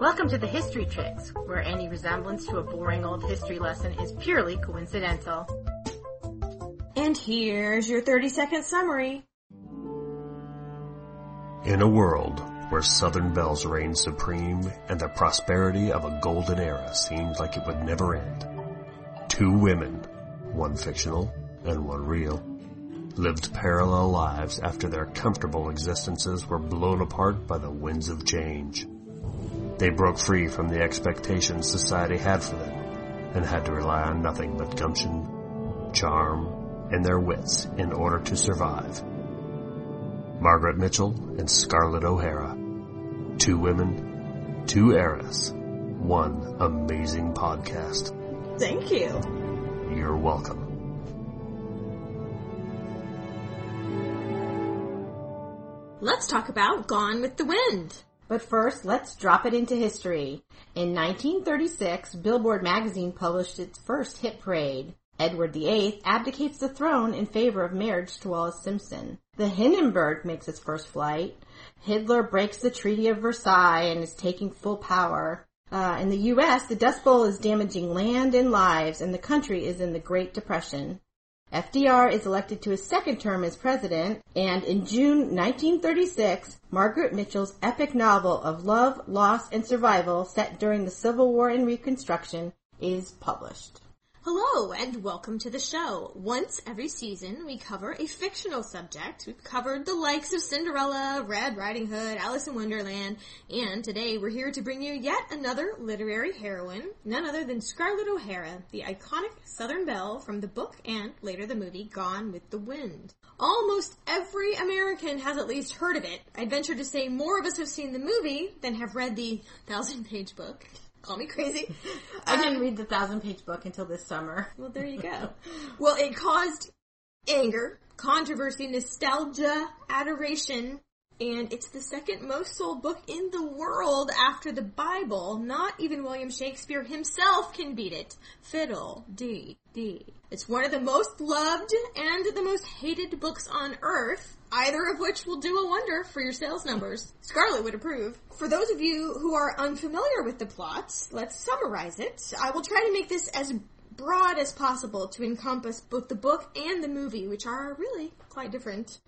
Welcome to the History Chicks, where any resemblance to a boring old history lesson is purely coincidental. And here's your 30 second summary. In a world where Southern belles reigned supreme and the prosperity of a golden era seemed like it would never end, two women, one fictional and one real, lived parallel lives after their comfortable existences were blown apart by the winds of change. They broke free from the expectations society had for them and had to rely on nothing but gumption, charm, and their wits in order to survive. Margaret Mitchell and Scarlett O'Hara. Two women, two eras, one amazing podcast. Thank you. You're welcome. Let's talk about Gone with the Wind. But first, let's drop it into history. In 1936, Billboard magazine published its first hit parade. Edward VIII abdicates the throne in favor of marriage to Wallis Simpson. The Hindenburg makes its first flight. Hitler breaks the Treaty of Versailles and is taking full power. Uh, in the U.S., the Dust Bowl is damaging land and lives, and the country is in the Great Depression. FDR is elected to his second term as president, and in June 1936, Margaret Mitchell's epic novel of love, loss, and survival set during the Civil War and Reconstruction is published. Hello and welcome to the show. Once every season, we cover a fictional subject. We've covered the likes of Cinderella, Red Riding Hood, Alice in Wonderland, and today we're here to bring you yet another literary heroine, none other than Scarlett O'Hara, the iconic Southern Belle from the book and later the movie Gone with the Wind. Almost every American has at least heard of it. I'd venture to say more of us have seen the movie than have read the thousand page book. Call me crazy. I didn't um, read the thousand page book until this summer. Well, there you go. well, it caused anger, controversy, nostalgia, adoration, and it's the second most sold book in the world after the Bible. Not even William Shakespeare himself can beat it. Fiddle, D, D. It's one of the most loved and the most hated books on earth, either of which will do a wonder for your sales numbers. Scarlett would approve. For those of you who are unfamiliar with the plot, let's summarize it. I will try to make this as broad as possible to encompass both the book and the movie, which are really quite different.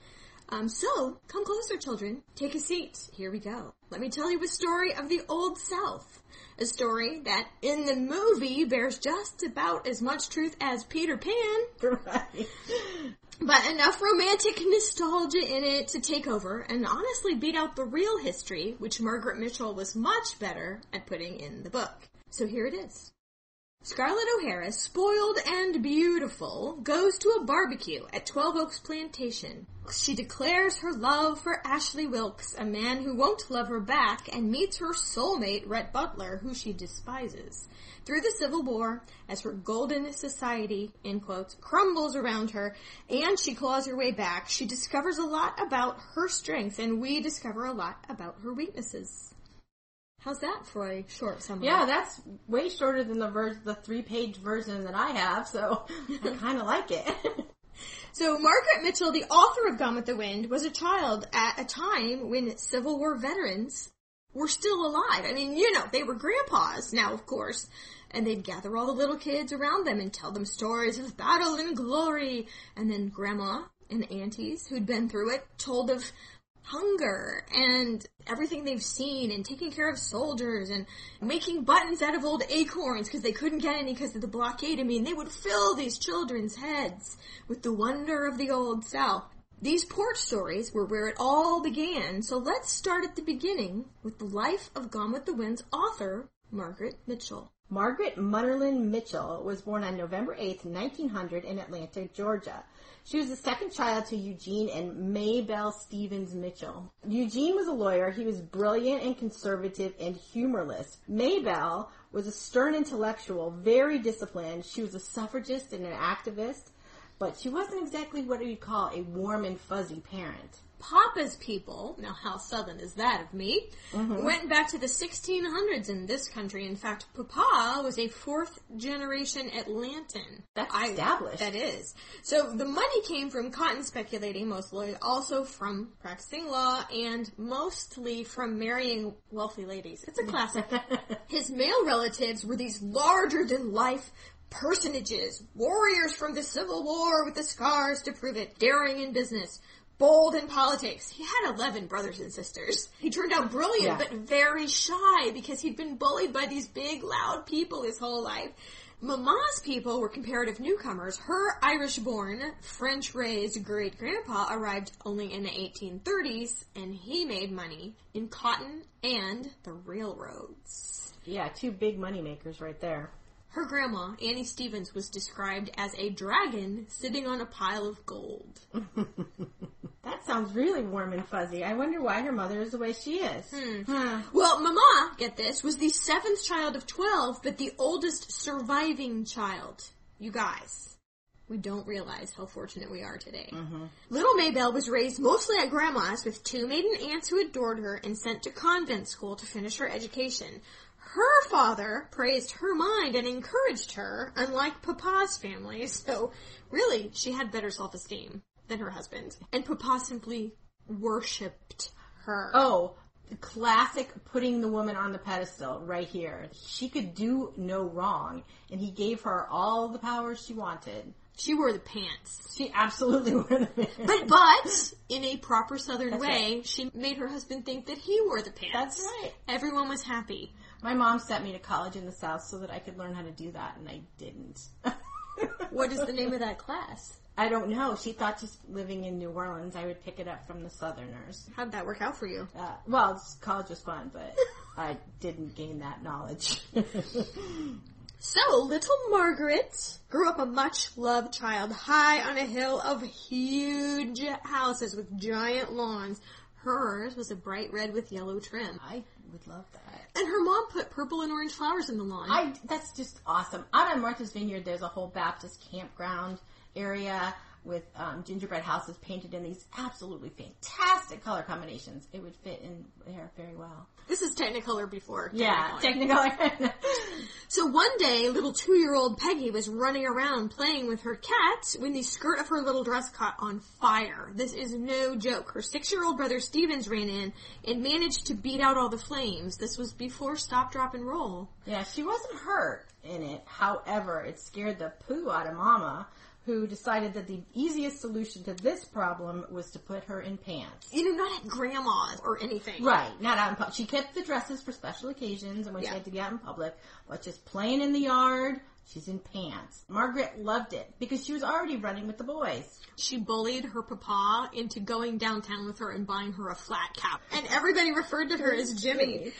Um, so, come closer, children. Take a seat. Here we go. Let me tell you a story of the Old South. A story that, in the movie, bears just about as much truth as Peter Pan. Right. But enough romantic nostalgia in it to take over and honestly beat out the real history, which Margaret Mitchell was much better at putting in the book. So here it is. Scarlett O'Hara, spoiled and beautiful, goes to a barbecue at Twelve Oaks Plantation. She declares her love for Ashley Wilkes, a man who won't love her back, and meets her soulmate, Rhett Butler, who she despises. Through the Civil War, as her golden society, in quotes, crumbles around her, and she claws her way back, she discovers a lot about her strengths, and we discover a lot about her weaknesses. How's that for a short summary? Yeah, that's way shorter than the ver- the three page version that I have, so I kind of like it. So Margaret Mitchell, the author of Gone with the Wind, was a child at a time when Civil War veterans were still alive. I mean, you know, they were grandpas now, of course, and they'd gather all the little kids around them and tell them stories of battle and glory. And then grandma and aunties who'd been through it told of hunger and everything they've seen and taking care of soldiers and making buttons out of old acorns because they couldn't get any because of the blockade. I mean, they would fill these children's heads with the wonder of the old South. These porch stories were where it all began, so let's start at the beginning with the life of Gone with the Wind's author, Margaret Mitchell. Margaret Munnerlyn Mitchell was born on November 8, 1900 in Atlanta, Georgia. She was the second child to Eugene and Maybelle Stevens Mitchell. Eugene was a lawyer. He was brilliant and conservative and humorless. Maybelle was a stern intellectual, very disciplined. She was a suffragist and an activist, but she wasn't exactly what you'd call a warm and fuzzy parent. Papa's people, now how southern is that of me, mm-hmm. went back to the 1600s in this country. In fact, Papa was a fourth generation Atlantan. That's I- established. That is. So the money came from cotton speculating mostly, also from practicing law, and mostly from marrying wealthy ladies. It's a classic. His male relatives were these larger than life personages, warriors from the Civil War with the scars to prove it, daring in business, bold in politics. He had 11 brothers and sisters. He turned out brilliant Yeah. but very shy because he'd been bullied by these big loud people his whole life. Mama's people were comparative newcomers. Her Irish-born, French-raised great-grandpa arrived only in the 1830s, and he made money in cotton and the railroads. Yeah, two big money makers right there. Her grandma, Annie Stevens, was described as a dragon sitting on a pile of gold. Sounds really warm and fuzzy. I wonder why her mother is the way she is. Hmm. Huh. Well, Mama, get this, was the seventh child of 12, but the oldest surviving child. You guys. We don't realize how fortunate we are today. Mm-hmm. Little Maybelle was raised mostly at grandma's with two maiden aunts who adored her and sent to convent school to finish her education. Her father praised her mind and encouraged her, unlike Papa's family, so really, she had better self-esteem than her husband. And Papa simply worshipped her. Oh, the classic putting the woman on the pedestal right here. She could do no wrong, and he gave her all the powers she wanted. She wore the pants. She absolutely wore the pants. But, but, in a proper southern That's way, she made her husband think that he wore the pants. That's right. Everyone was happy. My mom sent me to college in the South so that I could learn how to do that, and I didn't. What is the name of that class? I don't know. She thought just living in New Orleans, I would pick it up from the Southerners. How'd that work out for you? Uh, well, college was fun, but I didn't gain that knowledge. So, little Margaret grew up a much loved child high on a hill of huge houses with giant lawns. Hers was a bright red with yellow trim. I would love that. And her mom put purple and orange flowers in the lawn. I that's just awesome. Out on Martha's Vineyard, there's a whole Baptist campground area with um, gingerbread houses painted in these absolutely fantastic color combinations. It would fit in there very well. this is Technicolor before. Yeah, Technicolor. Technicolor. So one day, little two-year-old Peggy was running around playing with her cat when the skirt of her little dress caught on fire. This is no joke. Her six-year-old brother Stevens ran in and managed to beat out all the flames. This was before Stop, Drop, and Roll. yeah, she wasn't hurt in it. However, it scared the poo out of Mama, who decided that the easiest solution to this problem was to put her in pants. You know, not at grandma's or anything. Right, not out in public. She kept the dresses for special occasions and when Yeah. she had to get out in public, but just playing in the yard, she's in pants. Margaret loved it because she was already running with the boys. She bullied her papa into going downtown with her and buying her a flat cap. And everybody referred to her as Jimmy.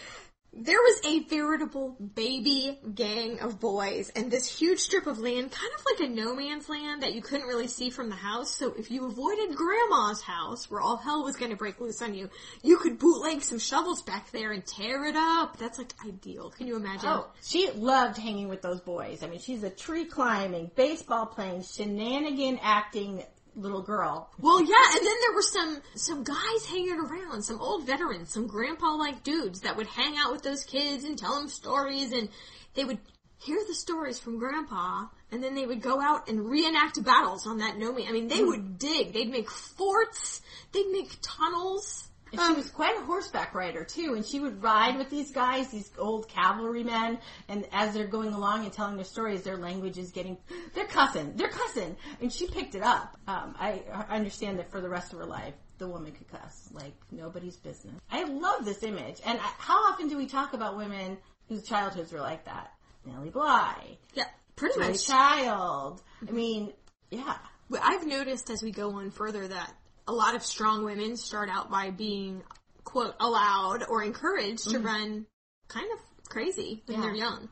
There was a veritable baby gang of boys and this huge strip of land, kind of like a no man's land that you couldn't really see from the house. So if you avoided grandma's house where all hell was going to break loose on you, you could bootleg some shovels back there and tear it up. That's like ideal. Can you imagine? Oh, she loved hanging with those boys. I mean, she's a tree climbing, baseball playing, shenanigan acting little girl. Well, yeah, and then there were some some guys hanging around, some old veterans, some grandpa-like dudes that would hang out with those kids and tell them stories, and they would hear the stories from grandpa, and then they would go out and reenact battles on that no man. I mean, they hmm. would dig, they'd make forts, they'd make tunnels. And she was quite a horseback rider too, and she would ride with these guys, these old cavalrymen, and as they're going along and telling their stories, their language is getting, they're cussing, they're cussing, and she picked it up. Um, I, I understand that for the rest of her life, the woman could cuss like nobody's business. I love this image, and I, how often do we talk about women whose childhoods were like that? Nellie Bly, Yeah, pretty much. Child. I mean, yeah. I've noticed as we go on further that a lot of strong women start out by being, quote, allowed or encouraged to run kind of crazy when Yeah. they're young.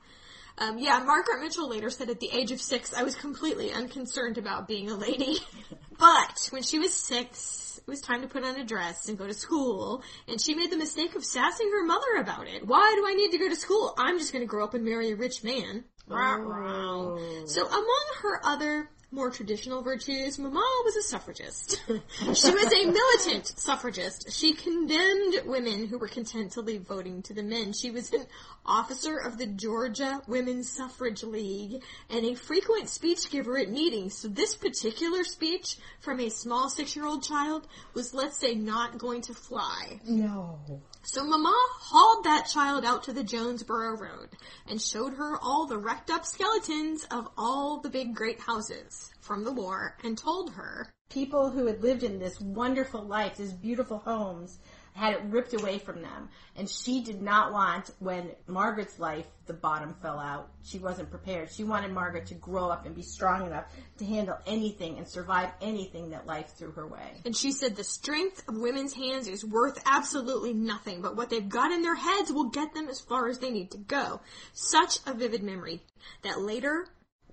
Um, yeah, Margaret Mitchell later said at the age of six, I was completely unconcerned about being a lady. but when she was six, it was time to put on a dress and go to school, and she made the mistake of sassing her mother about it. Why do I need to go to school? I'm just gonna grow up and marry a rich man. Oh. So among her other more traditional virtues, Mama was a suffragist. she was a militant suffragist. She condemned women who were content to leave voting to the men. She was an officer of the Georgia Women's Suffrage League and a frequent speech giver at meetings. So this particular speech from a small six-year-old child was, let's say, not going to fly. No. So Mama hauled that child out to the Jonesboro Road and showed her all the wrecked up skeletons of all the big great houses from the war and told her People who had lived in this wonderful life, these beautiful homes, had it ripped away from them. And she did not want, when Margaret's life, the bottom fell out, she wasn't prepared. She wanted Margaret to grow up and be strong enough to handle anything and survive anything that life threw her way. And she said the strength of women's hands is worth absolutely nothing, but what they've got in their heads will get them as far as they need to go. Such a vivid memory that later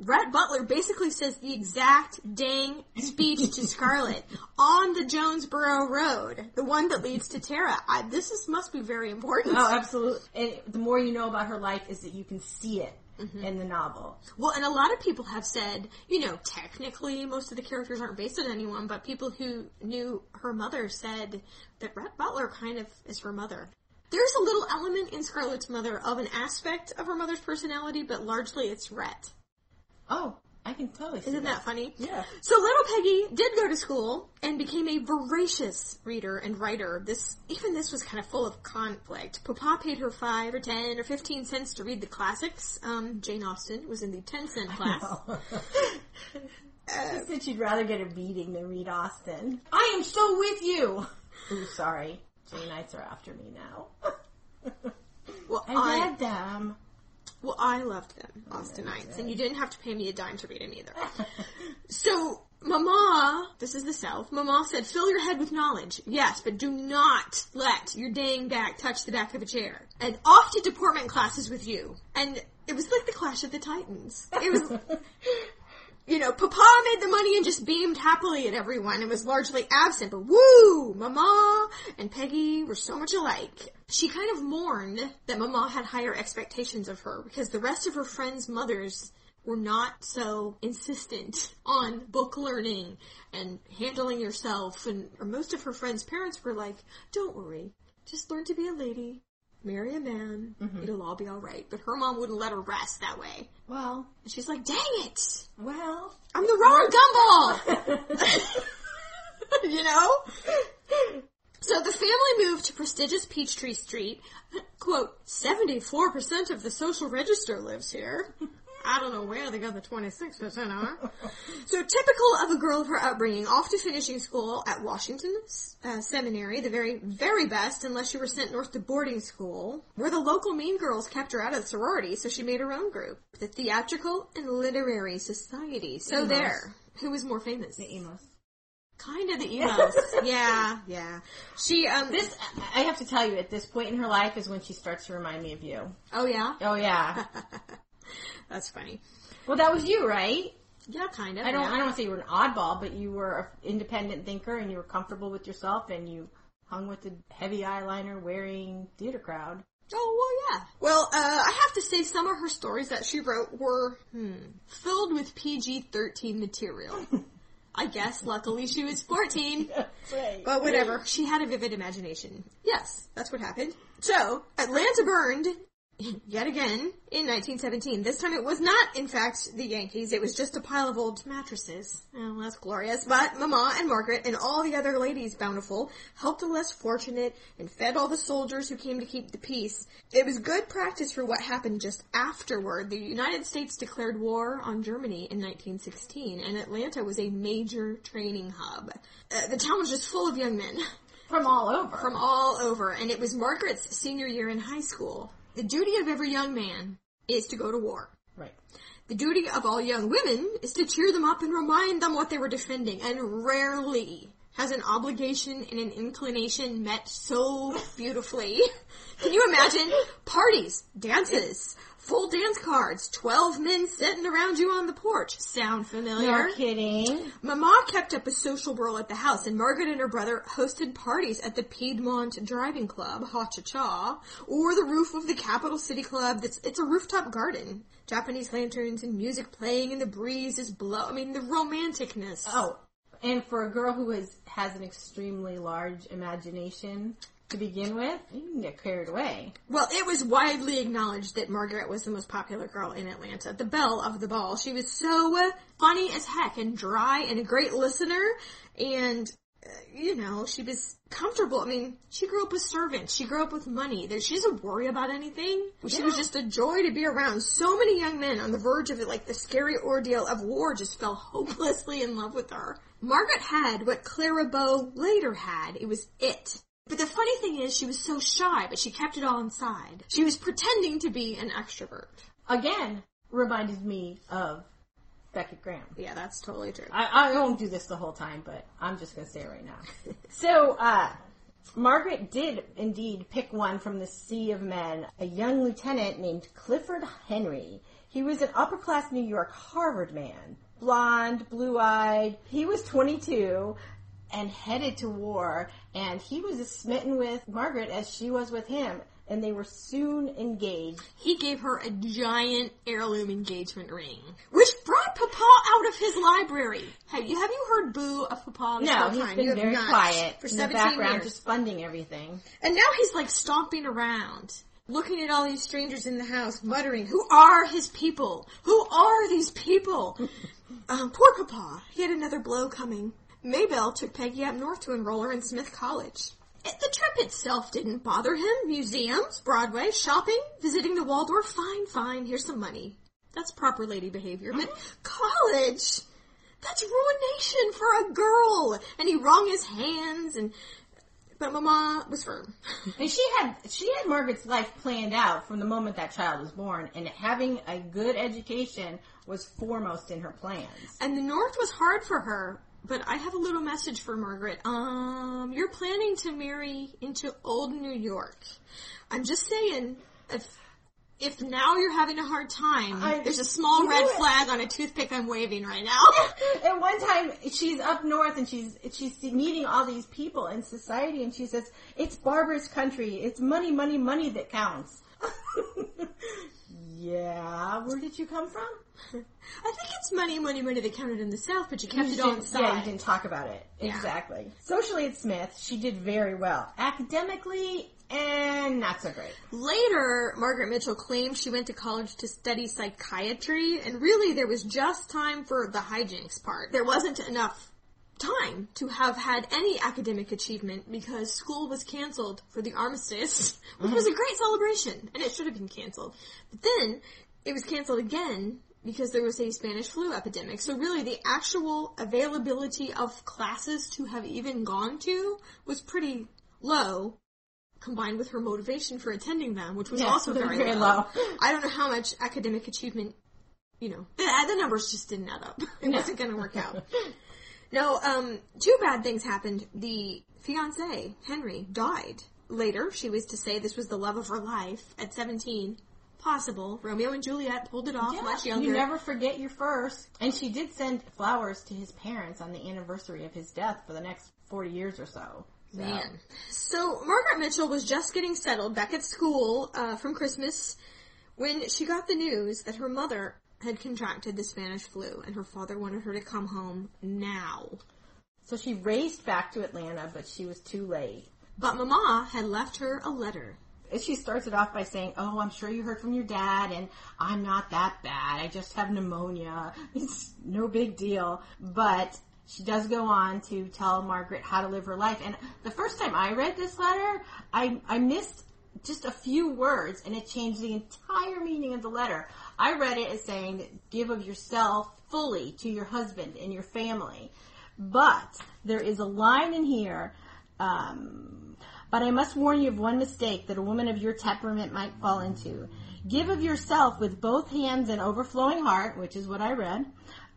Rhett Butler basically says the exact dang speech to Scarlett on the Jonesboro Road, the one that leads to Tara. I, this is, must be very important. Oh, absolutely. And the more you know about her life is that you can see it mm-hmm. in the novel. Well, and a lot of people have said, you know, technically most of the characters aren't based on anyone, but people who knew her mother said that Rhett Butler kind of is her mother. There's a little element in Scarlett's mother of an aspect of her mother's personality, but largely it's Rhett. Oh, I can totally see Isn't that funny? Yeah. So little Peggy did go to school and became a voracious reader and writer. This, even this was kind of full of conflict. Papa paid her five or ten or fifteen cents to read the classics. Um, Jane Austen was in the ten cent class. She said she'd rather get a beating than read Austen. I am so with you. Ooh, sorry. Janeites are after me now. Well, I I, read them. Well, I loved them, Austinites, and you didn't have to pay me a dime to read them either. So, Mama, this is the South, Mama said, fill your head with knowledge. Yes, but do not let your dang back touch the back of a chair. And off to deportment classes with you. And it was like the Clash of the Titans. It was, you know, Papa made the money and just beamed happily at everyone and was largely absent, but woo! Mama and Peggy were so much alike. She kind of mourned that Mama had higher expectations of her because the rest of her friends' mothers were not so insistent on book learning and handling yourself and most of her friends' parents were like, Don't worry, just learn to be a lady, marry a man, mm-hmm. it'll all be alright. But her mom wouldn't let her rest that way. Well, And she's like, Dang it! well. I'm the wrong gumball! you know? So the family moved to prestigious Peachtree Street. Quote, 74% of the social register lives here. I don't know where they got the 26% of So typical of a girl of her upbringing, off to finishing school at Washington uh, Seminary, the very, very best, unless you were sent north to boarding school, where the local mean girls kept her out of the sorority, so she made her own group, the Theatrical and Literary Society. So there. Who was more famous? The emos. Kind of the emos. yeah, yeah. She, um, This, I have to tell you, at this point in her life is when she starts to remind me of you. oh yeah? Oh yeah. That's funny. well, that was you, right? Yeah, kind of. I don't, yeah. I don't want to say you were an oddball, but you were an independent thinker and you were comfortable with yourself and you hung with the heavy eyeliner wearing theater crowd. Oh, well, yeah. Well, uh, I have to say some of her stories that she wrote were, hmm, filled with PG-13 material. I guess, luckily she was 14. Right. But whatever, she had a vivid imagination. Yes, that's what happened. So, Atlanta burned, yet again, in 1917. This time it was not, in fact, the Yankees. It was just a pile of old mattresses. Oh, that's glorious. But Mama and Margaret and all the other ladies bountiful helped the less fortunate and fed all the soldiers who came to keep the peace. It was good practice for what happened just afterward. The United States declared war on Germany in 1916, and Atlanta was a major training hub. Uh, the town was just full of young men From all over. from all over, and it was Margaret's senior year in high school. The duty of every young man is to go to war. right. The duty of all young women is to cheer them up and remind them what they were defending, and rarely has an obligation and an inclination met so beautifully. Can you imagine? Parties, dances, full dance cards, 12 men sitting around you on the porch. Sound familiar? No kidding. Mama kept up a social whirl at the house, and Margaret and her brother hosted parties at the Piedmont Driving Club, Ha Cha Cha, or the roof of the Capital City Club. That's it's a rooftop garden. Japanese lanterns and music playing, and the breeze is blow. I mean, the romanticness. Oh, and for a girl who has has an extremely large imagination to begin with, you can get carried away. Well, it was widely acknowledged that Margaret was the most popular girl in Atlanta, the belle of the ball. She was so funny as heck and dry and a great listener and uh, you know, she was comfortable. I mean, she grew up with servants. She grew up with money. There, she doesn't worry about anything. She was just a joy to be around. So many young men on the verge of it, like the scary ordeal of war, just fell hopelessly in love with her. Margaret had what Clara Bow later had. It was it. But the funny thing is, she was so shy, but she kept it all inside. She was pretending to be an extrovert. Again, reminded me of Beckett Graham. Yeah, that's totally true. I, I won't do this the whole time, but I'm just going to say it right now. so, uh, Margaret did indeed pick one from the sea of men, a young lieutenant named Clifford Henry. He was an upper class New York Harvard man. Blonde, blue eyed. He was 22 and headed to war, and he was as smitten with Margaret as she was with him, and they were soon engaged. He gave her a giant heirloom engagement ring, which brought Papa out of his library. Have you have you heard boo of Papa this No, whole he's time? been You very quiet for in the background, years. just funding everything. And now he's like stomping around, looking at all these strangers in the house, muttering, "Who are his people? Who are these people?" um, poor Papa. He had another blow coming. Maybelle took Peggy up north to enroll her in Smith College. It- the trip itself didn't bother him. Museums, Broadway, shopping, visiting the Waldorf. Fine, fine. Here's some money. That's proper lady behavior. But college, that's ruination for a girl. And he wrung his hands and. But Mama was firm. And she had she had Margaret's life planned out from the moment that child was born, and having a good education was foremost in her plans. And the North was hard for her, but I have a little message for Margaret. Um, you're planning to marry into old New York. I'm just saying, if if now you're having a hard time, I- there's a small red flag on a toothpick I'm waving right now. At one time, she's up north and she's she's meeting all these people in society, and she says, "It's Barbara's country. It's money, money, money that counts." yeah, where did you come from? I think it's money, money, money that counted in the South, but you kept You it all didn't- Yeah, you didn't talk about it. Yeah. Exactly. Socially at Smith, she did very well. Academically, and not so great. Later, Margaret Mitchell claimed she went to college to study psychiatry, and really there was just time for the hijinks part. There wasn't enough time to have had any academic achievement because school was canceled for the armistice, which was a mm-hmm. great celebration, and it should have been canceled. But then, it was canceled again because there was a Spanish flu epidemic. So really the actual availability of classes to have even gone to was pretty low combined with her motivation for attending them, which was Yeah, also very, very low. low. I don't know how much academic achievement, you know, the, the numbers just didn't add up. It wasn't going to work out. No, um, two bad things happened. The fiance, Henry, died. Later, she was to say this was the love of her life at 17. Possible. Romeo and Juliet pulled it off much younger. You never forget your first. And she did send flowers to his parents on the anniversary of his death for the next 40 years or so. So- Man. So Margaret Mitchell was just getting settled back at school uh, from Christmas when she got the news that her mother had contracted the Spanish flu and her father wanted her to come home now. So she raced back to Atlanta, but she was too late. But Mama had left her a letter. And She starts it off by saying, "Oh, I'm sure you heard from your dad, and I'm not that bad. I just have pneumonia. It's no big deal." But she does go on to tell Margaret how to live her life. And the first time I read this letter, I I missed just a few words, and it changed the entire meaning of the letter. I read it as saying, "Give of yourself fully to your husband and your family." But there is a line in here. Um, but I must warn you of one mistake that a woman of your temperament might fall into. Give of yourself with both hands and overflowing heart, which is what I read,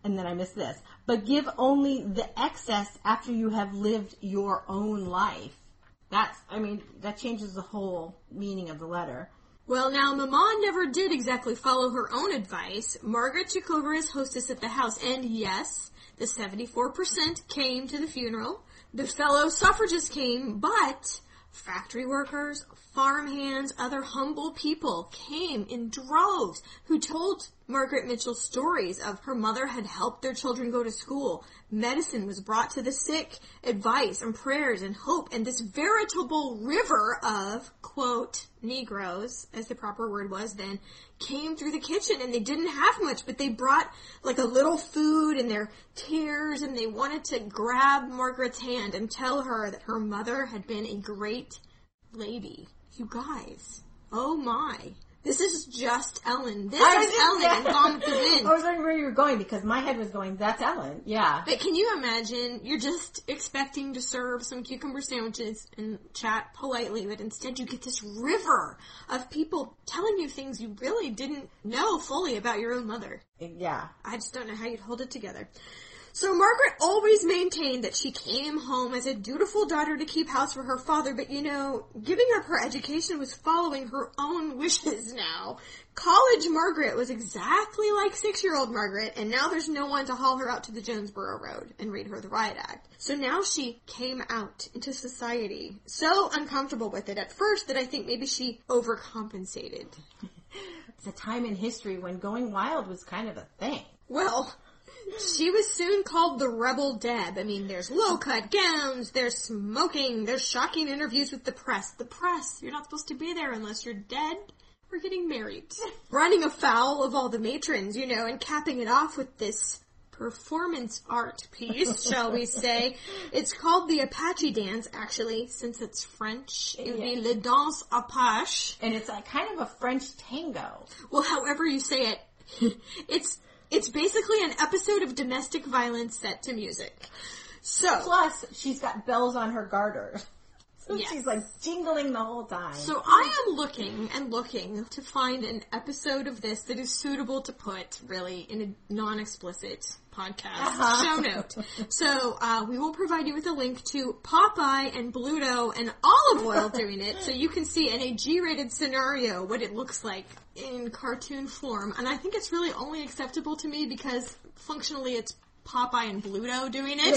and then I missed this. But give only the excess after you have lived your own life. That's, I mean, that changes the whole meaning of the letter. Well, now Maman never did exactly follow her own advice. Margaret took over as hostess at the house, and yes, the 74% came to the funeral. The fellow suffragists came, but factory workers, farmhands, other humble people came in droves who told Margaret Mitchell stories of her mother had helped their children go to school. Medicine was brought to the sick, advice and prayers and hope, and this veritable river of, quote, Negroes, as the proper word was then, came through the kitchen and they didn't have much, but they brought like a little food and their tears and they wanted to grab Margaret's hand and tell her that her mother had been a great lady. You guys, oh my. This is just Ellen. This I is Ellen. Gone with the Wind. I was wondering where you were going because my head was going, that's Ellen. Yeah. But can you imagine, you're just expecting to serve some cucumber sandwiches and chat politely, but instead you get this river of people telling you things you really didn't know fully about your own mother. Yeah. I just don't know how you'd hold it together. So Margaret always maintained that she came home as a dutiful daughter to keep house for her father, but you know, giving up her education was following her own wishes now. College Margaret was exactly like six-year-old Margaret, and now there's no one to haul her out to the Jonesboro Road and read her the Riot Act. So now she came out into society, so uncomfortable with it at first that I think maybe she overcompensated. It's a time in history when going wild was kind of a thing. Well, she was soon called the Rebel Deb. I mean, there's low-cut gowns, there's smoking, there's shocking interviews with the press. The press, you're not supposed to be there unless you're dead or getting married. Running afoul of all the matrons, you know, and capping it off with this performance art piece, shall we say. It's called the Apache dance, actually, since it's French. It would be Le Danse Apache. And it's like kind of a French tango. Well, however you say it, it's it's basically an episode of domestic violence set to music. So, Plus, she's got bells on her garter. So Yes. she's like jingling the whole time. so I am looking and looking to find an episode of this that is suitable to put really in a non-explicit podcast show note. So uh, we will provide you with a link to Popeye and Bluto and Olive Oyl doing it, so you can see in a G-rated scenario what it looks like in cartoon form. And I think it's really only acceptable to me because functionally it's Popeye and Bluto doing it,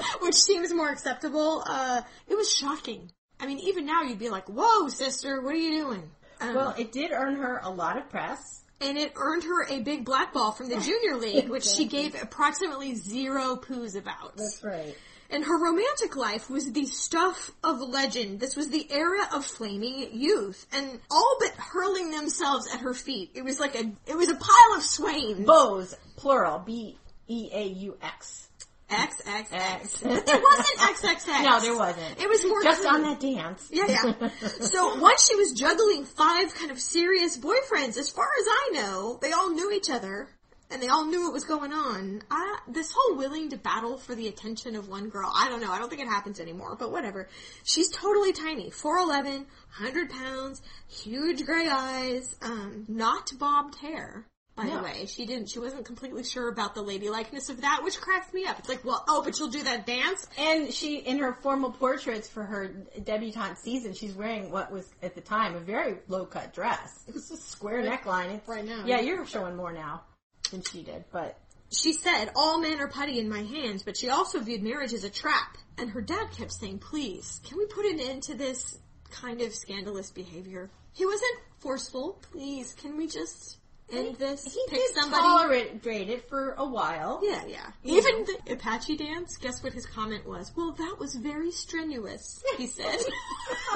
which seems more acceptable. Uh, it was shocking. I mean, even now you'd be like, "Whoa, sister, what are you doing?" Um, well, it did earn her a lot of press. and it earned her a big black ball from the junior league, which she gave approximately zero poos about. That's right. And her romantic life was the stuff of legend. This was the era of flaming youth, and all but hurling themselves at her feet. It was like a, it was a pile of swains. Bows, plural, B E A U X. X X. But there wasn't X X X. No, there wasn't. It was more Just clear. on that dance. Yeah, yeah. So once she was juggling five kind of serious boyfriends, as far as I know, they all knew each other. And they all knew what was going on. I, this whole willing to battle for the attention of one girl, I don't know. I don't think it happens anymore, but whatever. She's totally tiny. 4'11", 100 pounds, huge gray eyes, um, not bobbed hair. By the way, she didn't, she wasn't completely sure about the ladylikeness of that, which cracked me up. It's like, well, oh, but she'll do that dance? And she, in her formal portraits for her debutante season, she's wearing what was at the time a very low cut dress. It was a square neckline. It's, Right now. Yeah, you're showing more now than she did, but She said, all men are putty in my hands, but she also viewed marriage as a trap. And her dad kept saying, please, can we put an end to this kind of scandalous behavior? He wasn't forceful. Please, can we just end this? he Pick did somebody. tolerate it for a while. yeah, yeah. Even the Apache dance, guess what his comment was? Well, that was very strenuous, he said.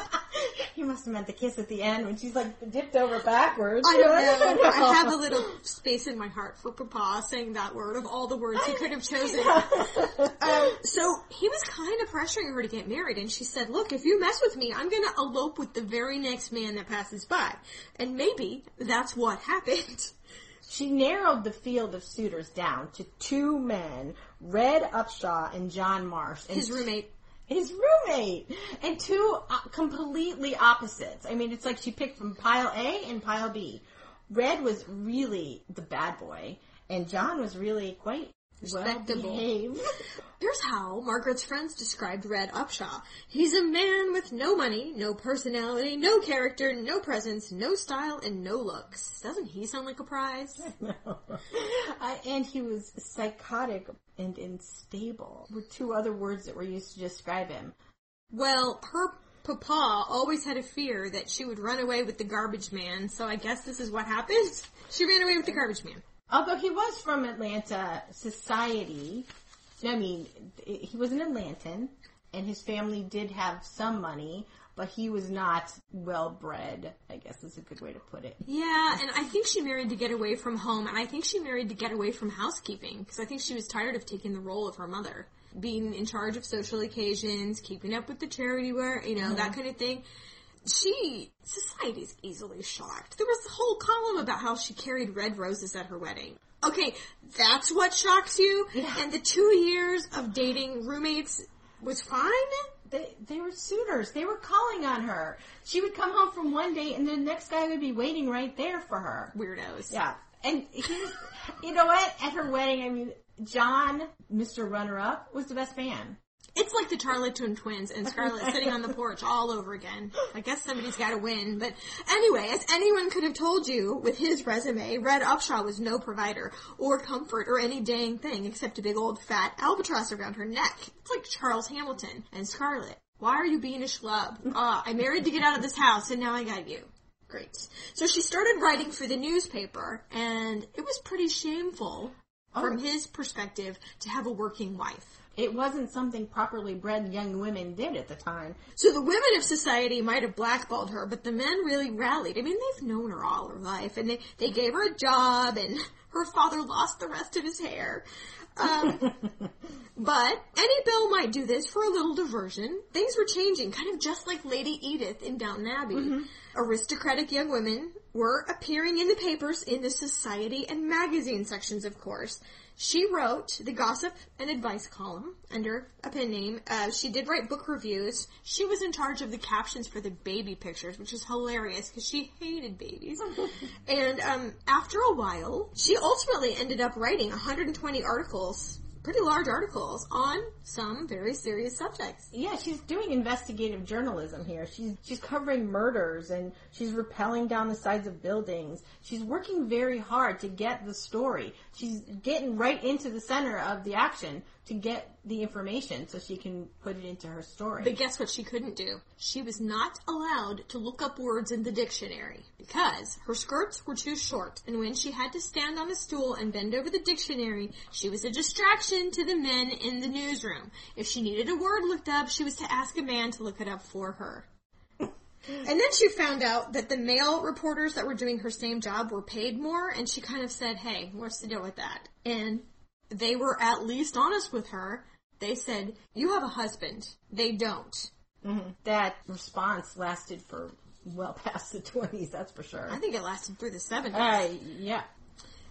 he must have meant the kiss at the end when she's like dipped over backwards. I don't know. I have a little space in my heart for Papa saying that word of all the words he could have chosen. Um, so he was kind of pressuring her to get married, and she said, "Look, if you mess with me, I'm gonna elope with the very next man that passes by." And maybe that's what happened. She narrowed the field of suitors down to two men, Red Upshaw and John Marsh. And His roommate. his roommate and two uh, completely opposites. I mean, it's like she picked from pile A and pile B. Red was really the bad boy, and John was really quite Respectable. Well. Here's how Margaret's friends described Red Upshaw. He's a man with no money, no personality, no character, no presence, no style, and no looks. Doesn't he sound like a prize? Uh, and he was psychotic and unstable were two other words that were used to describe him. Well, her papa always had a fear that she would run away with the garbage man, so I guess this is what happened. She ran away with the garbage man. Although he was from Atlanta society, I mean, he was an Atlantan, and his family did have some money, but he was not well bred, I guess is a good way to put it. Yeah, and I think she married to get away from home, and I think she married to get away from housekeeping, because I think she was tired of taking the role of her mother. Being in charge of social occasions, keeping up with the charity work, you know, that mm-hmm. kind of thing. She, society's easily shocked. There was a whole column about how she carried red roses at her wedding. Okay, that's what shocks you? And the two years of dating roommates was fine? They, they were suitors. They were calling on her. She would come home from one date and the next guy would be waiting right there for her. Weirdos. Yeah. And you know what? At her wedding, I mean, John, Mr. Runner Up, was the best man. It's like the Tarleton twins and Scarlett sitting on the porch all over again. I guess somebody's gotta win. But anyway, as anyone could have told you with his resume, Red Upshaw was no provider or comfort or any dang thing except a big old fat albatross around her neck. It's like Charles Hamilton and Scarlett. Why are you being a schlub? Ah, I married to get out of this house and now I got you. Great. So she started writing for the newspaper and it was pretty shameful from his perspective to have a working wife. It wasn't something properly bred young women did at the time. So the women of society might have blackballed her, but the men really rallied. I mean, they've known her all her life, and they, they gave her a job, and her father lost the rest of his hair. Um, but any belle might do this for a little diversion. Things were changing, kind of just like Lady Edith in Downton Abbey. Aristocratic young women were appearing in the papers in the society and magazine sections, of course. She wrote the gossip and advice column under a pen name. Uh, she did write book reviews. She was in charge of the captions for the baby pictures, which is hilarious because she hated babies. and um, after a while, she ultimately ended up writing 120 articles, pretty large articles, on some very serious subjects. Yeah, she's doing investigative journalism here. She's she's covering murders and she's rappelling down the sides of buildings. She's working very hard to get the story. She's getting right into the center of the action to get the information so she can put it into her story. But guess what she couldn't do? She was not allowed to look up words in the dictionary because her skirts were too short and when she had to stand on a stool and bend over the dictionary, she was a distraction to the men in the newsroom. If she needed a word looked up, she was to ask a man to look it up for her. And then she found out that the male reporters that were doing her same job were paid more, and she kind of said, hey, what's the deal with that? And they were at least honest with her. They said, you have a husband. They don't. that response lasted for well past the 20s, that's for sure. I think it lasted through the 70s. Uh, yeah.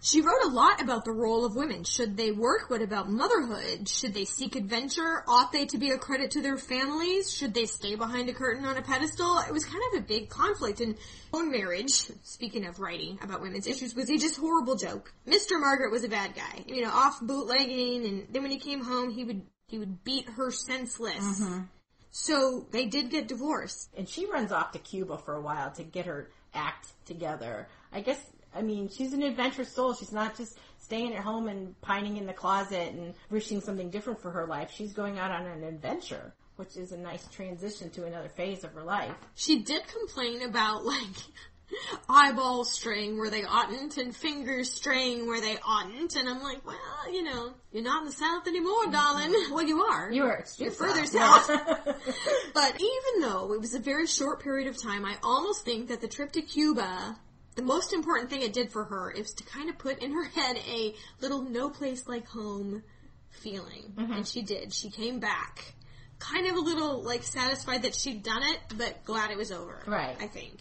She wrote a lot about the role of women. Should they work? What about motherhood? Should they seek adventure? Ought they to be a credit to their families? Should they stay behind a curtain on a pedestal? It was kind of a big conflict and own marriage, speaking of writing about women's issues, was a just horrible joke. Mr. Margaret was a bad guy. You know, off bootlegging and then when he came home he would he would beat her senseless. Mm-hmm. So they did get divorced. And she runs off to Cuba for a while to get her act together. I guess, I mean, she's an adventurous soul. She's not just staying at home and pining in the closet and wishing something different for her life. She's going out on an adventure, which is a nice transition to another phase of her life. She did complain about like eyeballs straying where they oughtn't and fingers straying where they oughtn't and I'm like, well, you know, you're not in the south anymore, mm-hmm. darling. Well, you are. You are You're further south. But even though it was a very short period of time, I almost think that the trip to Cuba, the most important thing it did for her is to kind of put in her head a little no place like home feeling. Mm-hmm. And she did. She came back. Kind of a little like satisfied that she'd done it, but glad it was over. Right. I think.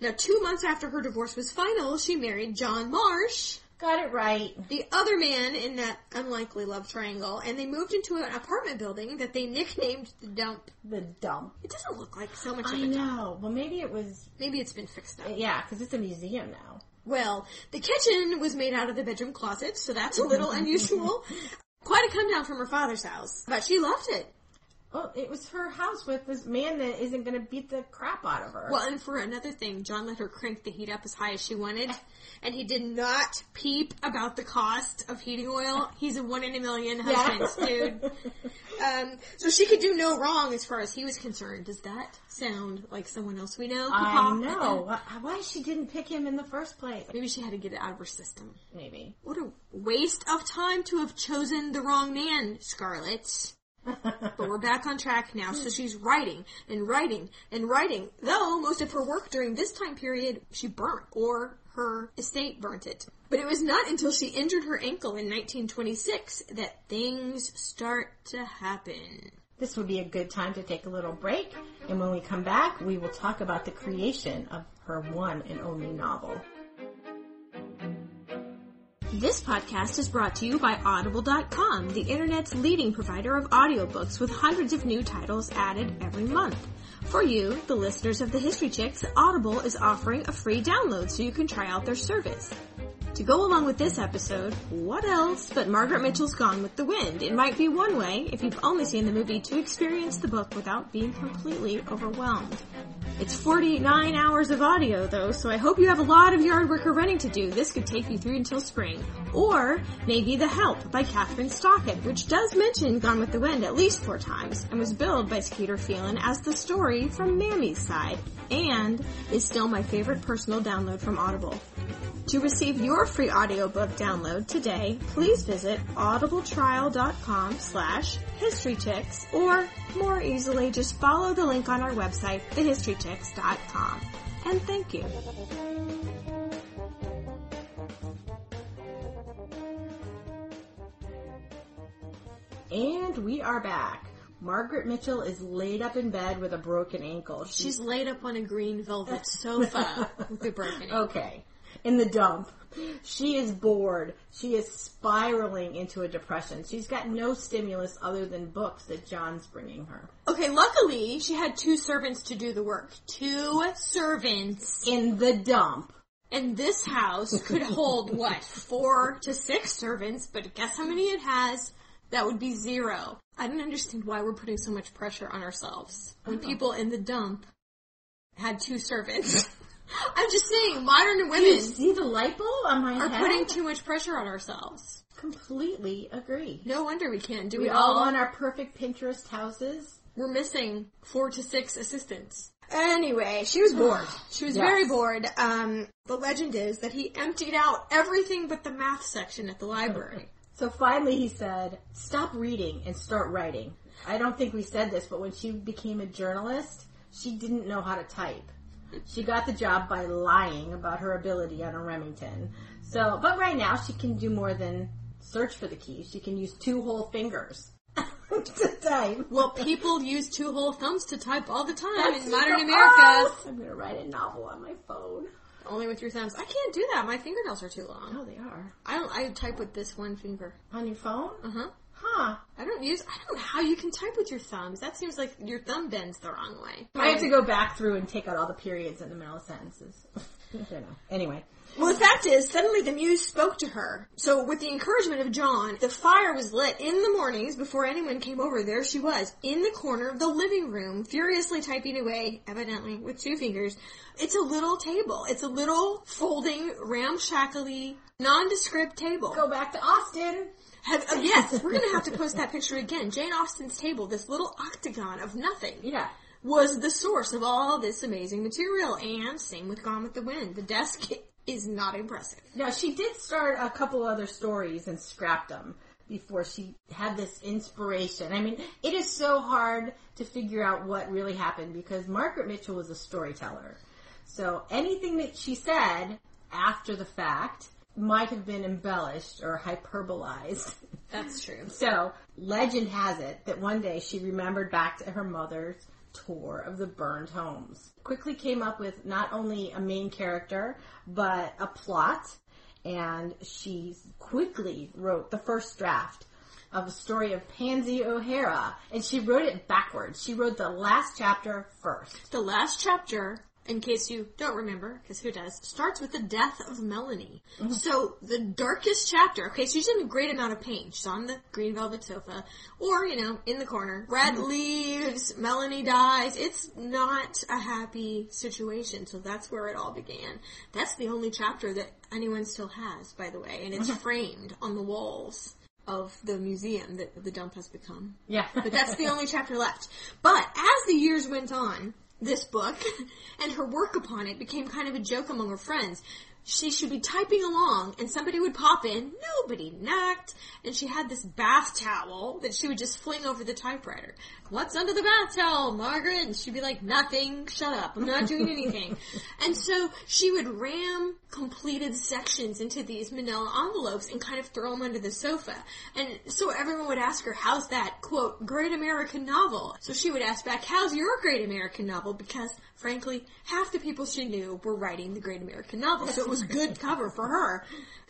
Now, two months after her divorce was final, she married John Marsh, Got it right. the other man in that unlikely love triangle, and they moved into an apartment building that they nicknamed the Dump. The dump. It doesn't look like so much I of a dump. know. Well, maybe it was, Maybe it's been fixed up. yeah, because it's a museum now. Well, the kitchen was made out of the bedroom closet, so that's a little unusual. Quite a come down from her father's house, but she loved it. Well, it was her house with this man that isn't going to beat the crap out of her. Well, and for another thing, John let her crank the heat up as high as she wanted, and he did not peep about the cost of heating oil. He's a one in a million husbands, dude. Um, so she could do no wrong as far as he was concerned. Does that sound like someone else we know? I know. Why, why she didn't pick him in the first place? Maybe she had to get it out of her system. Maybe. What a waste of time to have chosen the wrong man, Scarlett. But we're back on track now, so she's writing and writing and writing. Though most of her work during this time period she burnt, or her estate burnt it. But it was not until she injured her ankle in 1926 that things start to happen. This would be a good time to take a little break, and when we come back, we will talk about the creation of her one and only novel. This podcast is brought to you by Audible.com, the internet's leading provider of audiobooks with hundreds of new titles added every month. For you, the listeners of the History Chicks, Audible is offering a free download so you can try out their service. To go along with this episode, what else but Margaret Mitchell's Gone with the Wind? It might be one way, if you've only seen the movie, to experience the book without being completely overwhelmed. It's 49 hours of audio though, so I hope you have a lot of yard work or running to do. This could take you through until spring. Or maybe The Help by Kathryn Stockett, which does mention Gone with the Wind at least four times and was billed by Skeeter Phelan as the story from Mammy's side and is still my favorite personal download from Audible. To receive your free audiobook download today, please visit audibletrial.com slash historychicks or more easily just follow the link on our website, thehistorychicks.com. And thank you. And we are back. Margaret Mitchell is laid up in bed with a broken ankle. She- She's laid up on a green velvet sofa with a broken ankle. okay. In the dump. She is bored. She is spiraling into a depression. She's got no stimulus other than books that John's bringing her. Okay, luckily she had two servants to do the work. Two servants. In the dump. And this house could hold, what, four to six servants, but guess how many it has? That would be zero. I don't understand why we're putting so much pressure on ourselves when people in the dump had two servants. I'm just saying, modern You women see the light bulb on my are head? putting too much pressure on ourselves. Completely agree. No wonder we can't do We it all all. want our perfect Pinterest houses. We're missing four to six assistants. Anyway, she was bored. She was Yes. very bored. Um, the legend is that he emptied out everything but the math section at the library. So finally he said, stop reading and start writing. I don't think we said this, but when she became a journalist, she didn't know how to type. She got the job by lying about her ability on a Remington. So, but right now she can do more than search for the key. She can use two whole fingers to type. Well, people use two whole thumbs to type all the time That's in modern so- America. I'm gonna write a novel on my phone. Only with your thumbs. I can't do that. My fingernails are too long. Oh, they are. I don't. I type with this one finger. On your phone? Uh huh. Huh. I don't use. I don't know how you can type with your thumbs. That seems like your thumb bends the wrong way. I have to go back through and take out all the periods in the middle of sentences. I don't know. Anyway. Well, the fact is, suddenly the muse spoke to her. So, with the encouragement of John, the fire was lit in the mornings before anyone came over. There she was, in the corner of the living room, furiously typing away, evidently with two fingers. It's a little table. It's a little folding, ramshackly, nondescript table. Go back to Austen. Uh, yes, we're gonna have to post that picture again. Jane Austen's table, this little octagon of nothing Yeah. was the source of all this amazing material. And same with Gone with the Wind. The desk is not impressive. Now she did start a couple other stories and scrapped them before she had this inspiration. I mean, it is so hard to figure out what really happened because Margaret Mitchell was a storyteller. So anything that she said after the fact might have been embellished or hyperbolized. That's true. So, legend has it that one day she remembered back to her mother's tour of the burned homes. Quickly came up with not only a main character, but a plot, and she quickly wrote the first draft of a story of Pansy O'Hara, and she wrote it backwards. She wrote the last chapter first. The last chapter in case you don't remember, because who does, starts with the death of Melanie. Mm-hmm. So the darkest chapter, okay, she's in a great amount of pain. She's on the green velvet sofa, or, you know, in the corner. Red mm-hmm. leaves, Melanie dies. It's not a happy situation, so that's where it all began. That's the only chapter that anyone still has, by the way, and it's mm-hmm. framed on the walls of the museum that the dump has become. Yeah. But that's the only chapter left. But as the years went on, this book and her work upon it became kind of a joke among her friends. She should be typing along and somebody would pop in, nobody knocked, and she had this bath towel that she would just fling over the typewriter. What's under the bath towel, Margaret? And she'd be like, nothing, shut up, I'm not doing anything. and so she would ram completed sections into these manila envelopes and kind of throw them under the sofa. And so everyone would ask her, how's that, quote, great American novel? So she would ask back, how's your great American novel? Because, frankly, half the people she knew were writing the great American novel, so it was good cover for her.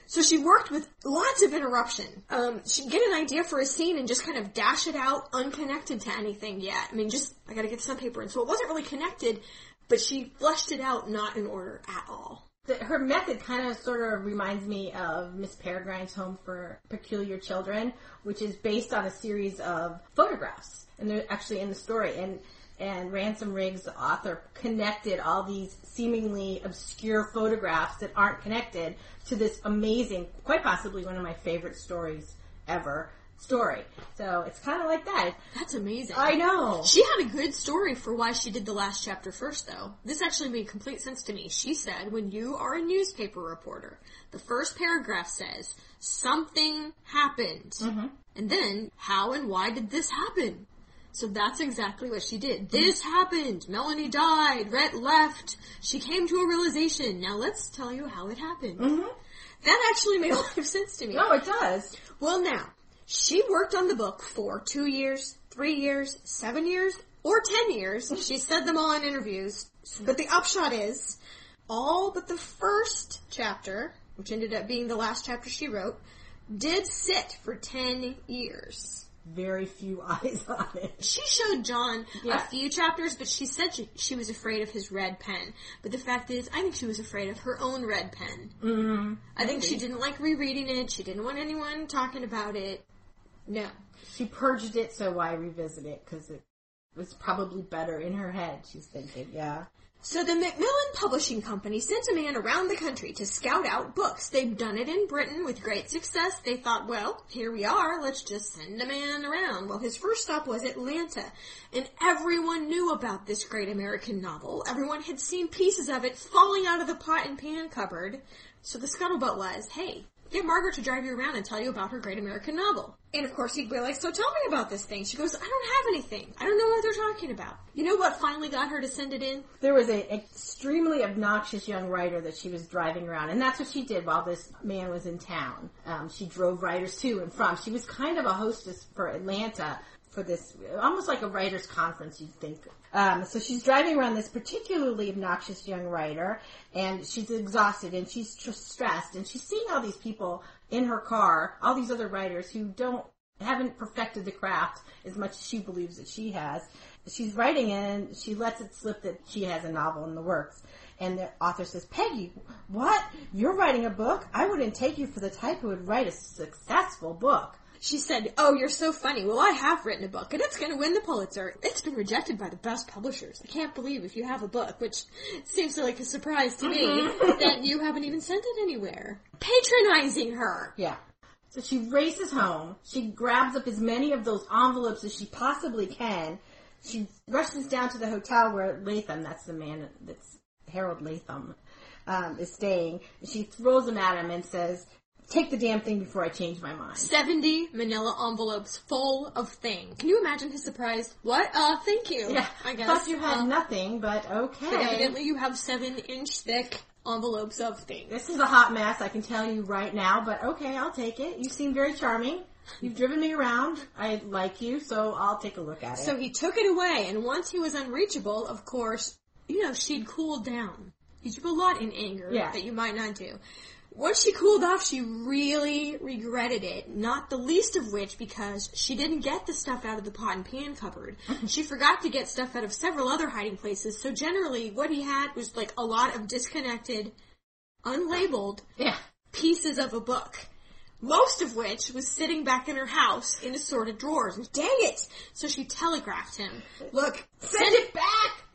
So she worked with lots of interruption. Um, she'd get an idea for a scene and just kind of dash it out unconnected to anything yet. I mean, just, I gotta get some paper. And so it wasn't really connected, but she fleshed it out not in order at all. Her method kind of sort of reminds me of Miss Peregrine's Home for Peculiar Children, which is based on a series of photographs, and they're actually in the story. And and Ransom Riggs, the author, connected all these seemingly obscure photographs that aren't connected to this amazing, quite possibly one of my favorite stories ever story. So it's kind of like that. That's amazing. I know. She had a good story for why she did the last chapter first, though. This actually made complete sense to me. She said, when you are a newspaper reporter, the first paragraph says, something happened. Mm-hmm. And then, how and why did this happen? So that's exactly what she did. This happened. Melanie died. Rhett left. She came to a realization. Now let's tell you how it happened. Mm-hmm. That actually made a lot of sense to me. No, it does. Well, now, she worked on the book for two years, three years, seven years, or ten years. She said them all in interviews. But the upshot is, all but the first chapter, which ended up being the last chapter she wrote, did sit for ten years. Very few eyes on it. She showed John Yeah. a few chapters, but she said she, she was afraid of his red pen. But the fact is, I think she was afraid of her own red pen. Mm-hmm. I think she didn't like rereading it. She didn't want anyone talking about it. No. She purged it, so why revisit it? Because it was probably better in her head. She's thinking, yeah. So the Macmillan Publishing Company sent a man around the country to scout out books. They've done it in Britain with great success. They thought, well, here we are, let's just send a man around. Well, his first stop was Atlanta, and everyone knew about this great American novel. Everyone had seen pieces of it falling out of the pot and pan cupboard. So the scuttlebutt was, hey, get Margaret to drive you around and tell you about her great American novel. And of course he'd be like, so tell me about this thing. She goes, I don't have anything. I don't know what they're talking about. You know what finally got her to send it in? There was an extremely obnoxious young writer that she was driving around, and that's what she did while this man was in town. Um, she drove writers to and from. She was kind of a hostess for Atlanta for this, almost like a writers' conference, you'd think. Um, so she's driving around this particularly obnoxious young writer, and she's exhausted and she's tr- stressed, and she's seeing all these people in her car, all these other writers who don't haven't perfected the craft as much as she believes that she has. She's writing and she lets it slip that she has a novel in the works. And the author says, Peggy, what? You're writing a book? I wouldn't take you for the type who would write a successful book. She said, oh, you're so funny. Well, I have written a book and it's gonna win the Pulitzer. It's been rejected by the best publishers. I can't believe if you have a book, which seems like a surprise to me, that you haven't even sent it anywhere. Patronizing her. Yeah. So she races home. She grabs up as many of those envelopes as she possibly can. She rushes down to the hotel where Latham, that's the man that's Harold Latham, um, is staying. She throws them at him and says, take the damn thing before I change my mind. 70 manila envelopes full of things. Can you imagine his surprise? What? Uh, thank you. Yeah, I guess. Thought you had Uh, nothing, but okay. But evidently you have seven inch thick envelopes of things. This is a hot mess, I can tell you right now, but okay, I'll take it. You seem very charming. You've driven me around. I like you, so I'll take a look at it. So he took it away, and once he was unreachable, of course, you know, she'd cooled down. You do a lot in anger Yeah. that you might not do. Once she cooled off, she really regretted it. Not the least of which because she didn't get the stuff out of the pot and pan cupboard. Mm-hmm. she forgot to get stuff out of several other hiding places. So generally, what he had was like a lot of disconnected, unlabeled Yeah. pieces of a book. Most of which was sitting back in her house in assorted drawers. Dang it! So she telegraphed him, look, Send it back!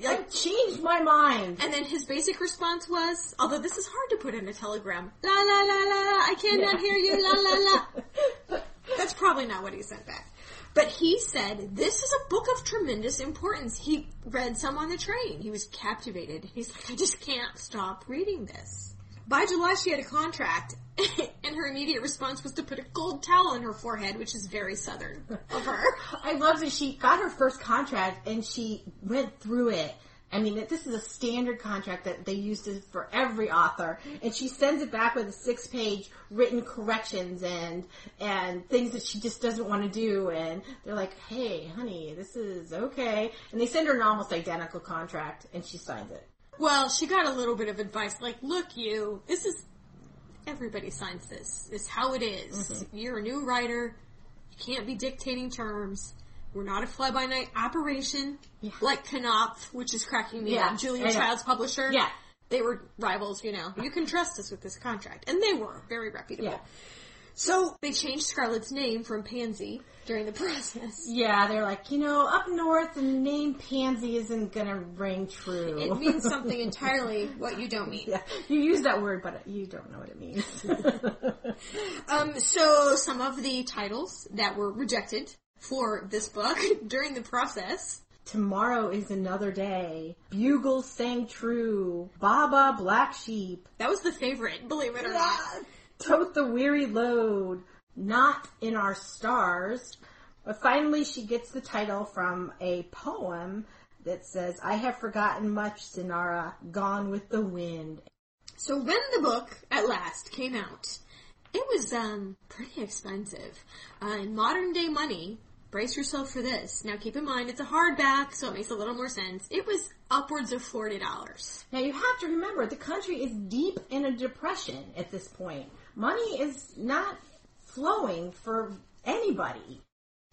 I changed my mind. and then his basic response was, although this is hard to put in a telegram, la la la la, I cannot Yeah. hear you, la la la. That's probably not what he sent back. But he said, this is a book of tremendous importance. He read some on the train. He was captivated. He's like, I just can't stop reading this. By July, she had a contract, and her immediate response was to put a gold towel on her forehead, which is very southern of her. I love that she got her first contract and she went through it. I mean, this is a standard contract that they use for every author, and she sends it back with a six-page written corrections and and things that she just doesn't want to do. And they're like, "Hey, honey, this is okay," and they send her an almost identical contract, and she signs it. Well, she got a little bit of advice, like, look, you, this is, everybody signs this. It's how it is. Mm-hmm. You're a new writer. You can't be dictating terms. We're not a fly-by-night operation, Yeah. like Knopf, which is cracking me Yeah, up. Julia know. Child's publisher. Yeah. They were rivals, you know. You can trust us with this contract. And they were very reputable. So, they changed Scarlett's name from Pansy during the process. Yeah, they're like, you know, up north, the name Pansy isn't gonna ring true. It means something entirely what you don't mean. yeah, you use that word, but you don't know what it means. Um, so some of the titles that were rejected for this book during the process. Tomorrow is another day. Bugles sang true. Baba Black Sheep. That was the favorite, believe it or not. Tote the weary load. Not in our stars. But finally she gets the title from a poem that says, I have forgotten much, Cynara, gone with the wind. So when the book at last came out, it was um pretty expensive. Uh, in modern day money, brace yourself for this. Now keep in mind it's a hardback, so it makes a little more sense. It was upwards of forty dollars. Now you have to remember, the country is deep in a depression at this point. Money is not flowing for anybody.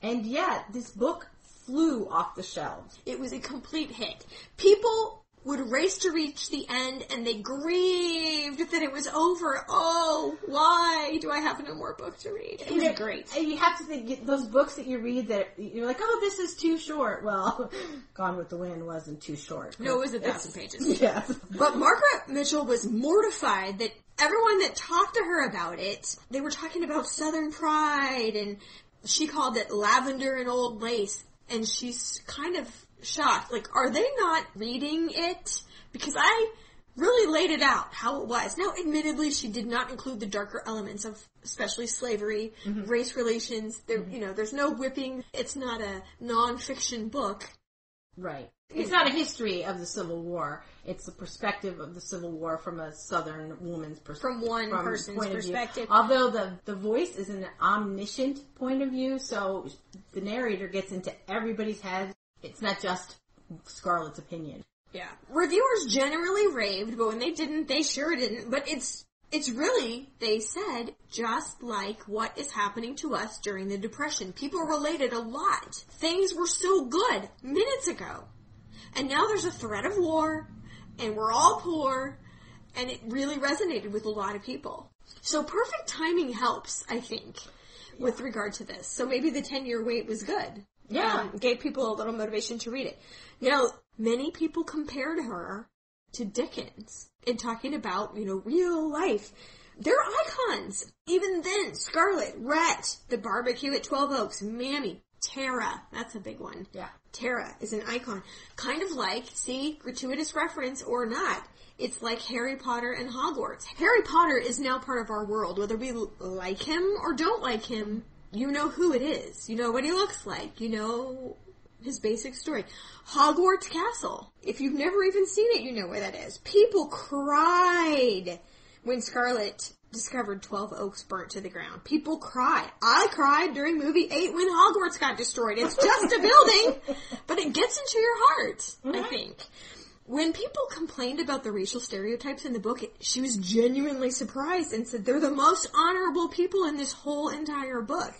And yet, this book flew off the shelves. It was a complete hit. People would race to reach the end and they grieved that it was over. Oh, why do I have no more book to read? It was know, great. And you have to think, those books that you read that you're like, oh, this is too short. Well, Gone with the Wind wasn't too short. No, it was a thousand pages. Yes. But Margaret Mitchell was mortified that everyone that talked to her about it, they were talking about Southern pride and she called it lavender and old lace and she's kind of shocked. Like, are they not reading it? Because I really laid it out how it was. Now, admittedly, she did not include the darker elements of especially slavery, mm-hmm. race relations. There, mm-hmm. you know, there's no whipping. It's not a non-fiction book. Right. It's not a history of the Civil War. It's the perspective of the Civil War from a Southern woman's perspective. From one person's perspective. Although the, the voice is an omniscient point of view, so the narrator gets into everybody's head. It's not just Scarlett's opinion. Yeah. Reviewers generally raved, but when they didn't, they sure didn't. But it's, it's really, they said, just like what is happening to us during the Depression. People related a lot. Things were so good minutes ago. And now there's a threat of war, and we're all poor, and it really resonated with a lot of people. So perfect timing helps, I think, with regard to this. So maybe the 10 year wait was good. Yeah. Um, gave people a little motivation to read it. Now, many people compared her to Dickens in talking about, you know, real life. They're icons. Even then, Scarlett, Rhett, the barbecue at 12 Oaks, Mammy, Tara, that's a big one. Yeah. Tara is an icon. Kind of like, see, gratuitous reference or not, it's like Harry Potter and Hogwarts. Harry Potter is now part of our world. Whether we like him or don't like him, you know who it is. You know what he looks like. You know his basic story. Hogwarts Castle. If you've never even seen it, you know where that is. People cried when Scarlett discovered 12 Oaks burnt to the ground. People cried. I cried during movie 8 when Hogwarts got destroyed. It's just a building, but it gets into your heart, I think. When people complained about the racial stereotypes in the book, it, she was genuinely surprised and said they're the most honorable people in this whole entire book.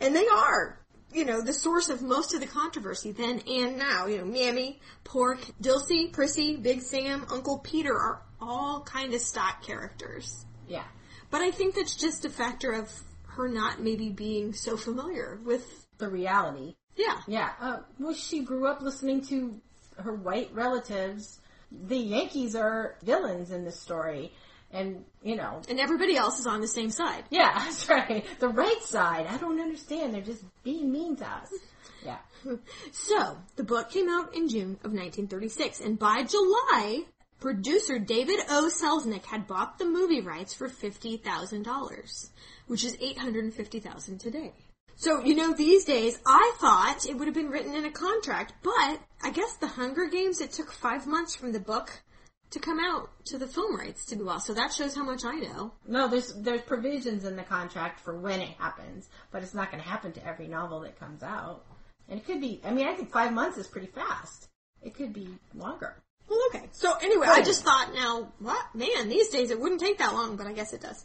And they are, you know, the source of most of the controversy then and now. You know, Mammy, Pork, Dilsey, Prissy, Big Sam, Uncle Peter are all kind of stock characters. Yeah. But I think that's just a factor of her not maybe being so familiar with, The reality. yeah. Yeah. Uh, well, she grew up listening to her white relatives. The Yankees are villains in this story. And, you know, And everybody else is on the same side. yeah, that's right. The right side. I don't understand. They're just being mean to us. Yeah. So, the book came out in June of 1936, and by July, producer David O. Selznick had bought the movie rights for $50,000, which is $850,000 today. So, you know, these days, I thought it would have been written in a contract, but I guess the Hunger Games, it took five months from the book to come out to the film rights to be lost. So that shows how much I know. No, there's there's provisions in the contract for when it happens, but it's not going to happen to every novel that comes out. And it could be. I mean, I think five months is pretty fast. It could be longer. Well, okay. So anyway, I just thought now, what? Man, these days it wouldn't take that long, but I guess it does.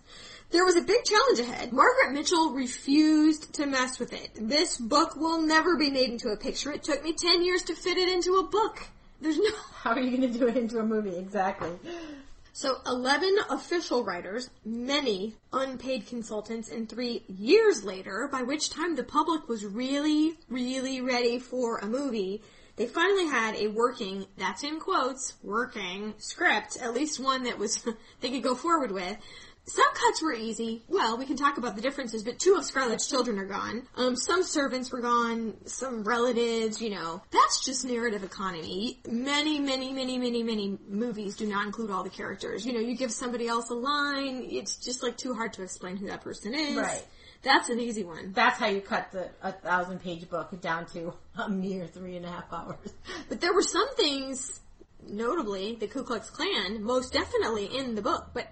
There was a big challenge ahead. Margaret Mitchell refused to mess with it. This book will never be made into a picture. It took me 10 years to fit it into a book. There's no... How are you going to do it into a movie? Exactly. So 11 official writers, many unpaid consultants, and three years later, by which time the public was really, really ready for a movie, they finally had a working, that's in quotes, working script, at least one that was, they could go forward with. Some cuts were easy. Well, we can talk about the differences, but two of Scarlett's children are gone. Um, some servants were gone, some relatives, you know. That's just narrative economy. Many, many, many, many, many movies do not include all the characters. You know, you give somebody else a line, it's just like too hard to explain who that person is. Right. That's an easy one. That's how you cut the a thousand page book down to a mere three and a half hours. But there were some things, notably the Ku Klux Klan, most definitely in the book, but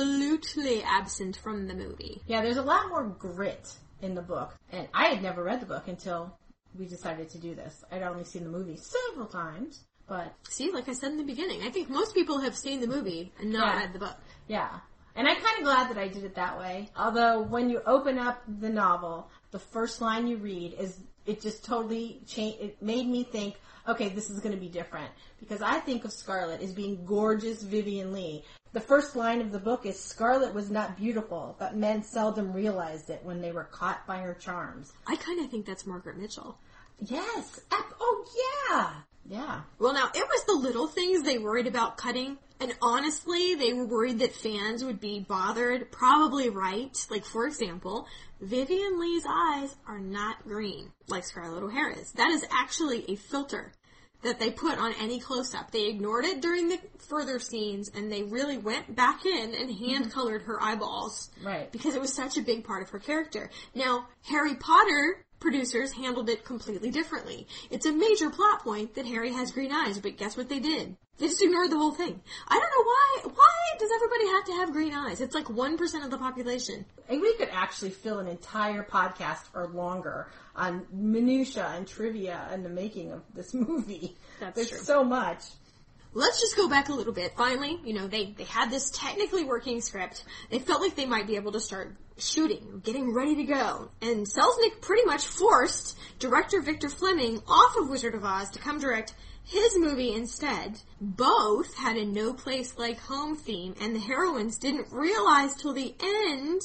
absolutely absent from the movie. Yeah, there's a lot more grit in the book, and I had never read the book until we decided to do this. I'd only seen the movie several times, but See, like I said in the beginning, I think most people have seen the movie and not Yeah. read the book. yeah. And I'm kind of glad that I did it that way. Although when you open up the novel, the first line you read is it just totally changed. It made me think, okay, this is going to be different because I think of Scarlett as being gorgeous Vivien Leigh. The first line of the book is Scarlett was not beautiful, but men seldom realized it when they were caught by her charms. I kind of think that's Margaret Mitchell. Yes. Oh yeah. Yeah. Well, now, it was the little things they worried about cutting. And honestly, they were worried that fans would be bothered. Probably right. Like, for example, Vivien Leigh's eyes are not green, like Scarlett O'Hara's. That is actually a filter that they put on any close-up. They ignored it during the further scenes, and they really went back in and mm-hmm. hand-colored her eyeballs. Right. Because it was such a big part of her character. Now, Harry Potter producers handled it completely differently. It's a major plot point that Harry has green eyes, but guess what they did? They just ignored the whole thing. I don't know why, why does everybody have to have green eyes? It's like 1% of the population. And we could actually fill an entire podcast or longer on minutia and trivia and the making of this movie. That's There's true. so much. Let's just go back a little bit. Finally, you know, they, they had this technically working script. They felt like they might be able to start shooting, getting ready to go. And Selznick pretty much forced director Victor Fleming off of Wizard of Oz to come direct his movie instead. Both had a no place like home theme and the heroines didn't realize till the end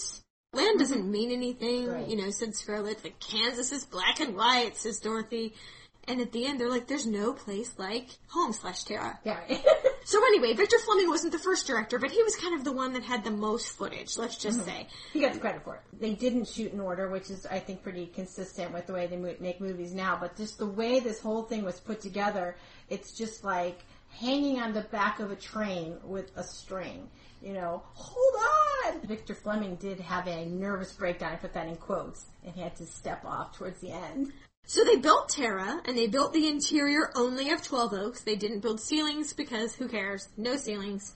land mm-hmm. doesn't mean anything, Right. you know, said Scarlett. Like Kansas is black and white, says Dorothy. And at the end, they're like, there's no place like home slash Tara. Yeah. So anyway, Victor Fleming wasn't the first director, but he was kind of the one that had the most footage, let's just mm-hmm. say. he got the credit for it. They didn't shoot in order, which is, I think, pretty consistent with the way they make movies now. But just the way this whole thing was put together, it's just like hanging on the back of a train with a string. You know, hold on! Victor Fleming did have a nervous breakdown. I put that in quotes, and he had to step off towards the end. So they built Tara, and they built the interior only of 12 Oaks. They didn't build ceilings because who cares? No ceilings.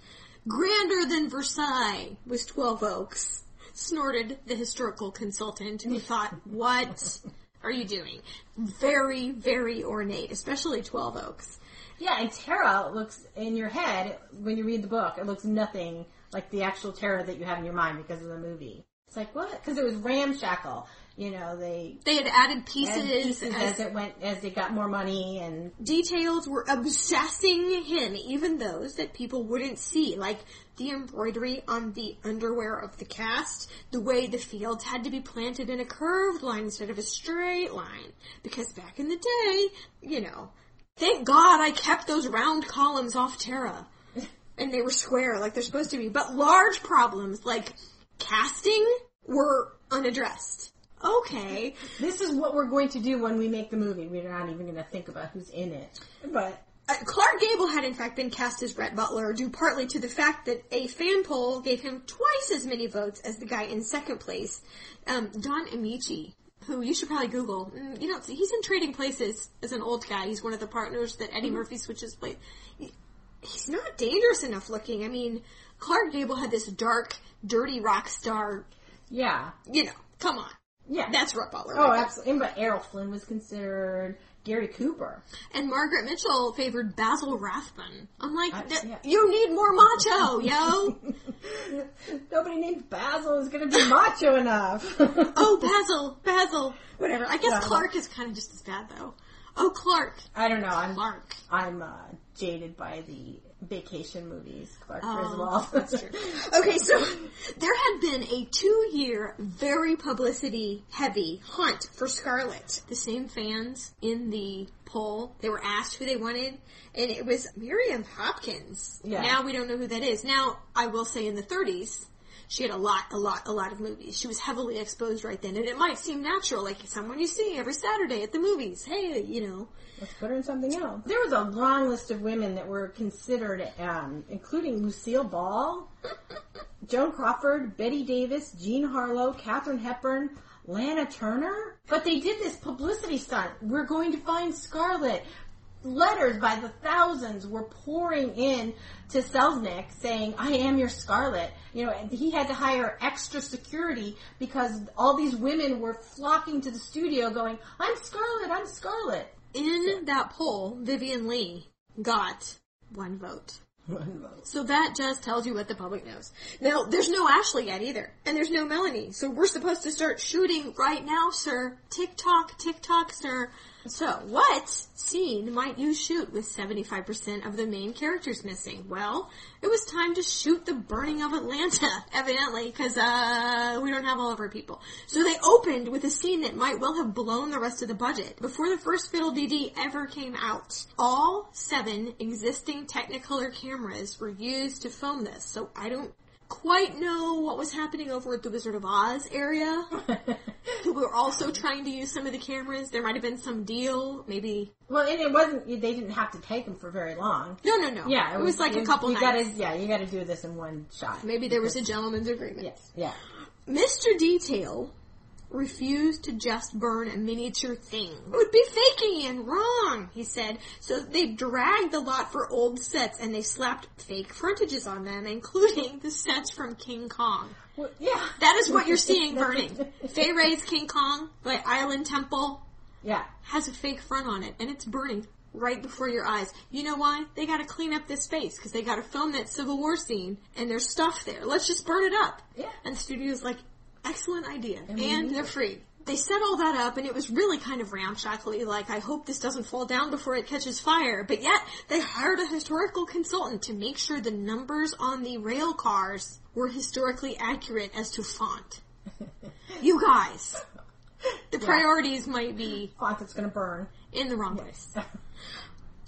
Grander than Versailles was 12 Oaks, snorted the historical consultant who thought, what are you doing? Very, very ornate, especially 12 Oaks. Yeah, and Tara looks in your head when you read the book. It looks nothing like the actual Tara that you have in your mind because of the movie. It's like what? Because it was ramshackle. You know, they They had added pieces, added pieces as as it went as they got more money and details were obsessing him, even those that people wouldn't see, like the embroidery on the underwear of the cast, the way the fields had to be planted in a curved line instead of a straight line. Because back in the day, you know, thank God I kept those round columns off Tara. And they were square like they're supposed to be. But large problems like casting were unaddressed. Okay. this is what we're going to do when we make the movie. We're not even going to think about who's in it. But Uh, Clark Gable had in fact been cast as Rhett Butler due partly to the fact that a fan poll gave him twice as many votes as the guy in second place, um, Don Ameche, who you should probably Google. Mm, You don't see, he's in Trading Places as an old guy. He's one of the partners that Eddie Murphy switches place. He's not dangerous enough looking. I mean, Clark Gable had this dark, dirty rock star, yeah, you know, come on. Yeah. That's Rhett Butler. oh, right absolutely. But Errol Flynn was considered. Gary Cooper. And Margaret Mitchell favored Basil Rathbone. I'm like, I- "Th- yeah. you need more macho, yo. Nobody named Basil is going to be macho enough. oh, Basil, Basil, whatever. I guess. Clark is kind of just as bad though. Oh, Clark, I don't know. I'm Clark. I'm uh, jaded by the vacation movies, Clark Oh, Griswold. that's true. Okay, so there had been a two-year, very publicity-heavy hunt for Scarlett. The same fans in the poll, they were asked who they wanted, and it was Miriam Hopkins. Yeah. Now we don't know who that is. Now, I will say in the 30s, she had a lot, a lot, a lot of movies. She was heavily exposed right then, and it might seem natural, like someone you see every Saturday at the movies. Hey, you know. Let's put her in something else. There was a long list of women that were considered, um, including Lucille Ball, Joan Crawford, Betty Davis, Jean Harlow, Katharine Hepburn, Lana Turner. But they did this publicity stunt. We're going to find Scarlett. Letters by the thousands were pouring in to Selznick saying, I am your Scarlett. You know, and he had to hire extra security because all these women were flocking to the studio going, I'm Scarlett, I'm Scarlett. In that poll, Vivien Leigh got one vote. One vote. So that just tells you what the public knows. Now, there's no Ashley yet either. And there's no Melanie. So we're supposed to start shooting right now, sir. Tick tock, tick tock, sir. So, what scene might you shoot with 75% of the main characters missing? Well, it was time to shoot the burning of Atlanta, evidently, because, uh, we don't have all of our people. So they opened with a scene that might well have blown the rest of the budget before the first Fiddle DD ever came out. All seven existing Technicolor cameras were used to film this, so I don't quite know what was happening over at the Wizard of Oz area. we were also trying to use some of the cameras. There might have been some deal, maybe. Well, and it wasn't. They didn't have to take them for very long. No, no, no. Yeah, it, was, like a couple You nights. gotta, yeah, you got to do this in one shot. Maybe there was a gentleman's agreement. Yes, yeah. Mr. Detail refused to just burn a miniature thing. It would be faking and wrong, he said. So they dragged the lot for old sets and they slapped fake frontages on them, including the sets from King Kong. Well, yeah. That is what you're seeing burning. Fay Wray's King Kong, by Island Temple, Yeah. has a fake front on it, and it's burning right before your eyes. You know why? They gotta clean up this space, because they gotta film that Civil War scene, and there's stuff there. Let's just burn it up. Yeah. And the studio's like, excellent idea. And, need they're free. They set all that up, and it was really kind of ramshackly, like, I hope this doesn't fall down before it catches fire. But yet, they hired a historical consultant to make sure the numbers on the rail cars were historically accurate as to font. you guys. The priorities might be Font that's gonna burn. in the wrong place.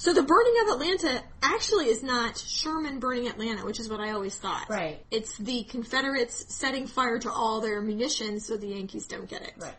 So the burning of Atlanta actually is not Sherman burning Atlanta, which is what I always thought. Right. It's the Confederates setting fire to all their munitions so the Yankees don't get it. Right.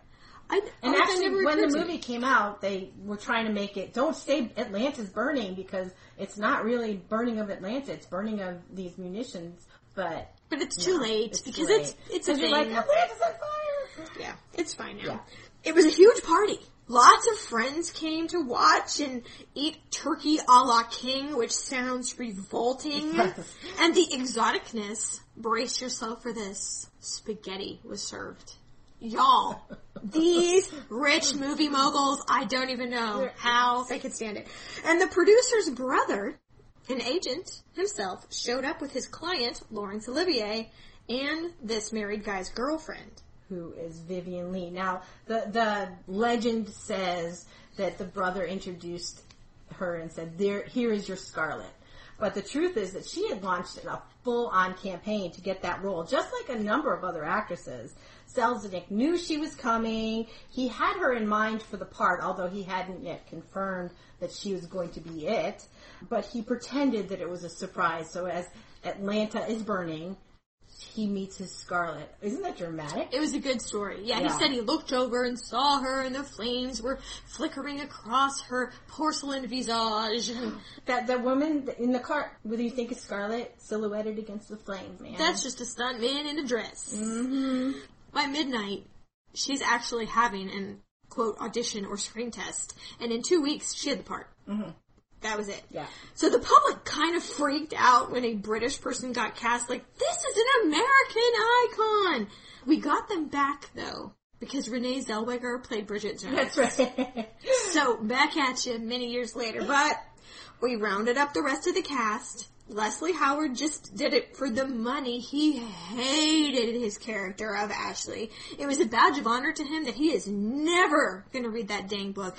I, And actually, never when the occurred to me. movie came out, they were trying to make it, don't say Atlanta's burning because it's not really burning of Atlanta, it's burning of these munitions, but But it's too late it's too because late. it's it's a thing. like, Atlanta's on fire! yeah, it's fine now. Yeah. It was a huge party. Lots of friends came to watch and eat turkey a la king, which sounds revolting. Yes. and the exoticness, brace yourself for this, spaghetti was served. Y'all, these rich movie moguls, I don't even know how they could stand it. And the producer's brother, an agent himself, showed up with his client, Laurence Olivier, and this married guy's girlfriend. Who is Vivien Leigh. Now, the the legend says that the brother introduced her and said, "There, here is your Scarlett." But the truth is that she had launched a full-on campaign to get that role, just like a number of other actresses. Selznick knew she was coming. He had her in mind for the part, although he hadn't yet confirmed that she was going to be it. But he pretended that it was a surprise. So as Atlanta is burning, he meets his Scarlett. Isn't that dramatic? It was a good story. Yeah, Yeah. he said he looked over and saw her and the flames were flickering across her porcelain visage. That the woman in the car, whether you think is Scarlett, silhouetted against the flames, man. That's just a stunt man in a dress. hmm By midnight, she's actually having an quote audition or screen test, and in two weeks she had the part. Mhm. That was it. Yeah. So the public kind of freaked out when a British person got cast. Like this is an American icon. We got them back though because Renee Zellweger played Bridget Jones. That's right. So back at you many years later, but we rounded up the rest of the cast. Leslie Howard just did it for the money. He hated his character of Ashley. It was a badge of honor to him that he is never gonna read that dang book.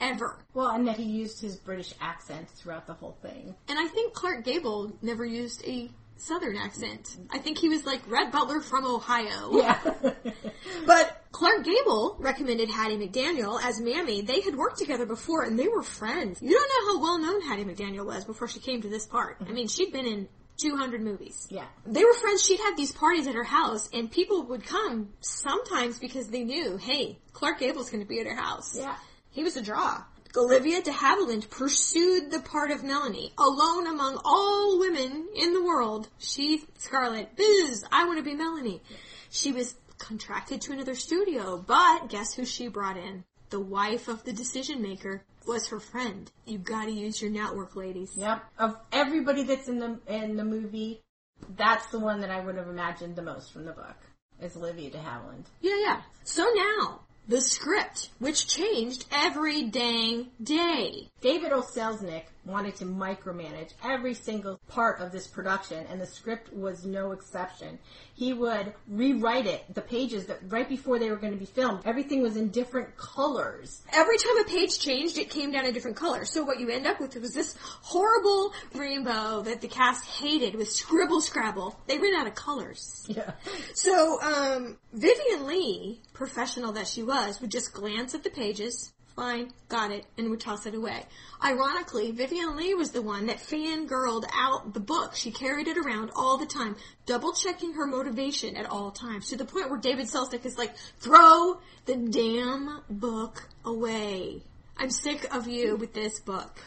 Ever. well, and that he used his British accent throughout the whole thing. And I think Clark Gable never used a southern accent. I think he was like Rhett Butler from Ohio. Yeah. But Clark Gable recommended Hattie McDaniel as Mammy. They had worked together before and they were friends. You don't know how well known Hattie McDaniel was before she came to this part. I mean, she'd been in 200 movies. yeah. They were friends. She'd have these parties at her house and people would come sometimes because they knew, hey, Clark Gable's going to be at her house. Yeah. He was a draw. Olivia de Havilland pursued the part of Melanie. Alone among all women in the world, she, Scarlett, biz, I want to be Melanie. She was contracted to another studio, but guess who she brought in? The wife of the decision maker was her friend. You gotta use your network, ladies. Yep. Of everybody that's in the in the movie, that's the one that I would have imagined the most from the book. Is Olivia de Havilland. Yeah, yeah. So now, the script, which changed every dang day. David O. Selznick wanted to micromanage every single part of this production, and the script was no exception. He would rewrite it, the pages that right before they were going to be filmed. Everything was in different colors. Every time a page changed, it came down a different color. So what you end up with was this horrible rainbow that the cast hated with scribble scrabble. They ran out of colors. Yeah. So, um, Vivien Leigh, professional that she was, would just glance at the pages, fine, got it, and would toss it away. Ironically, Vivien Leigh was the one that fangirled out the book. She carried it around all the time, double checking her motivation at all times, to the point where David Selznick is like, throw the damn book away. I'm sick of you with this book.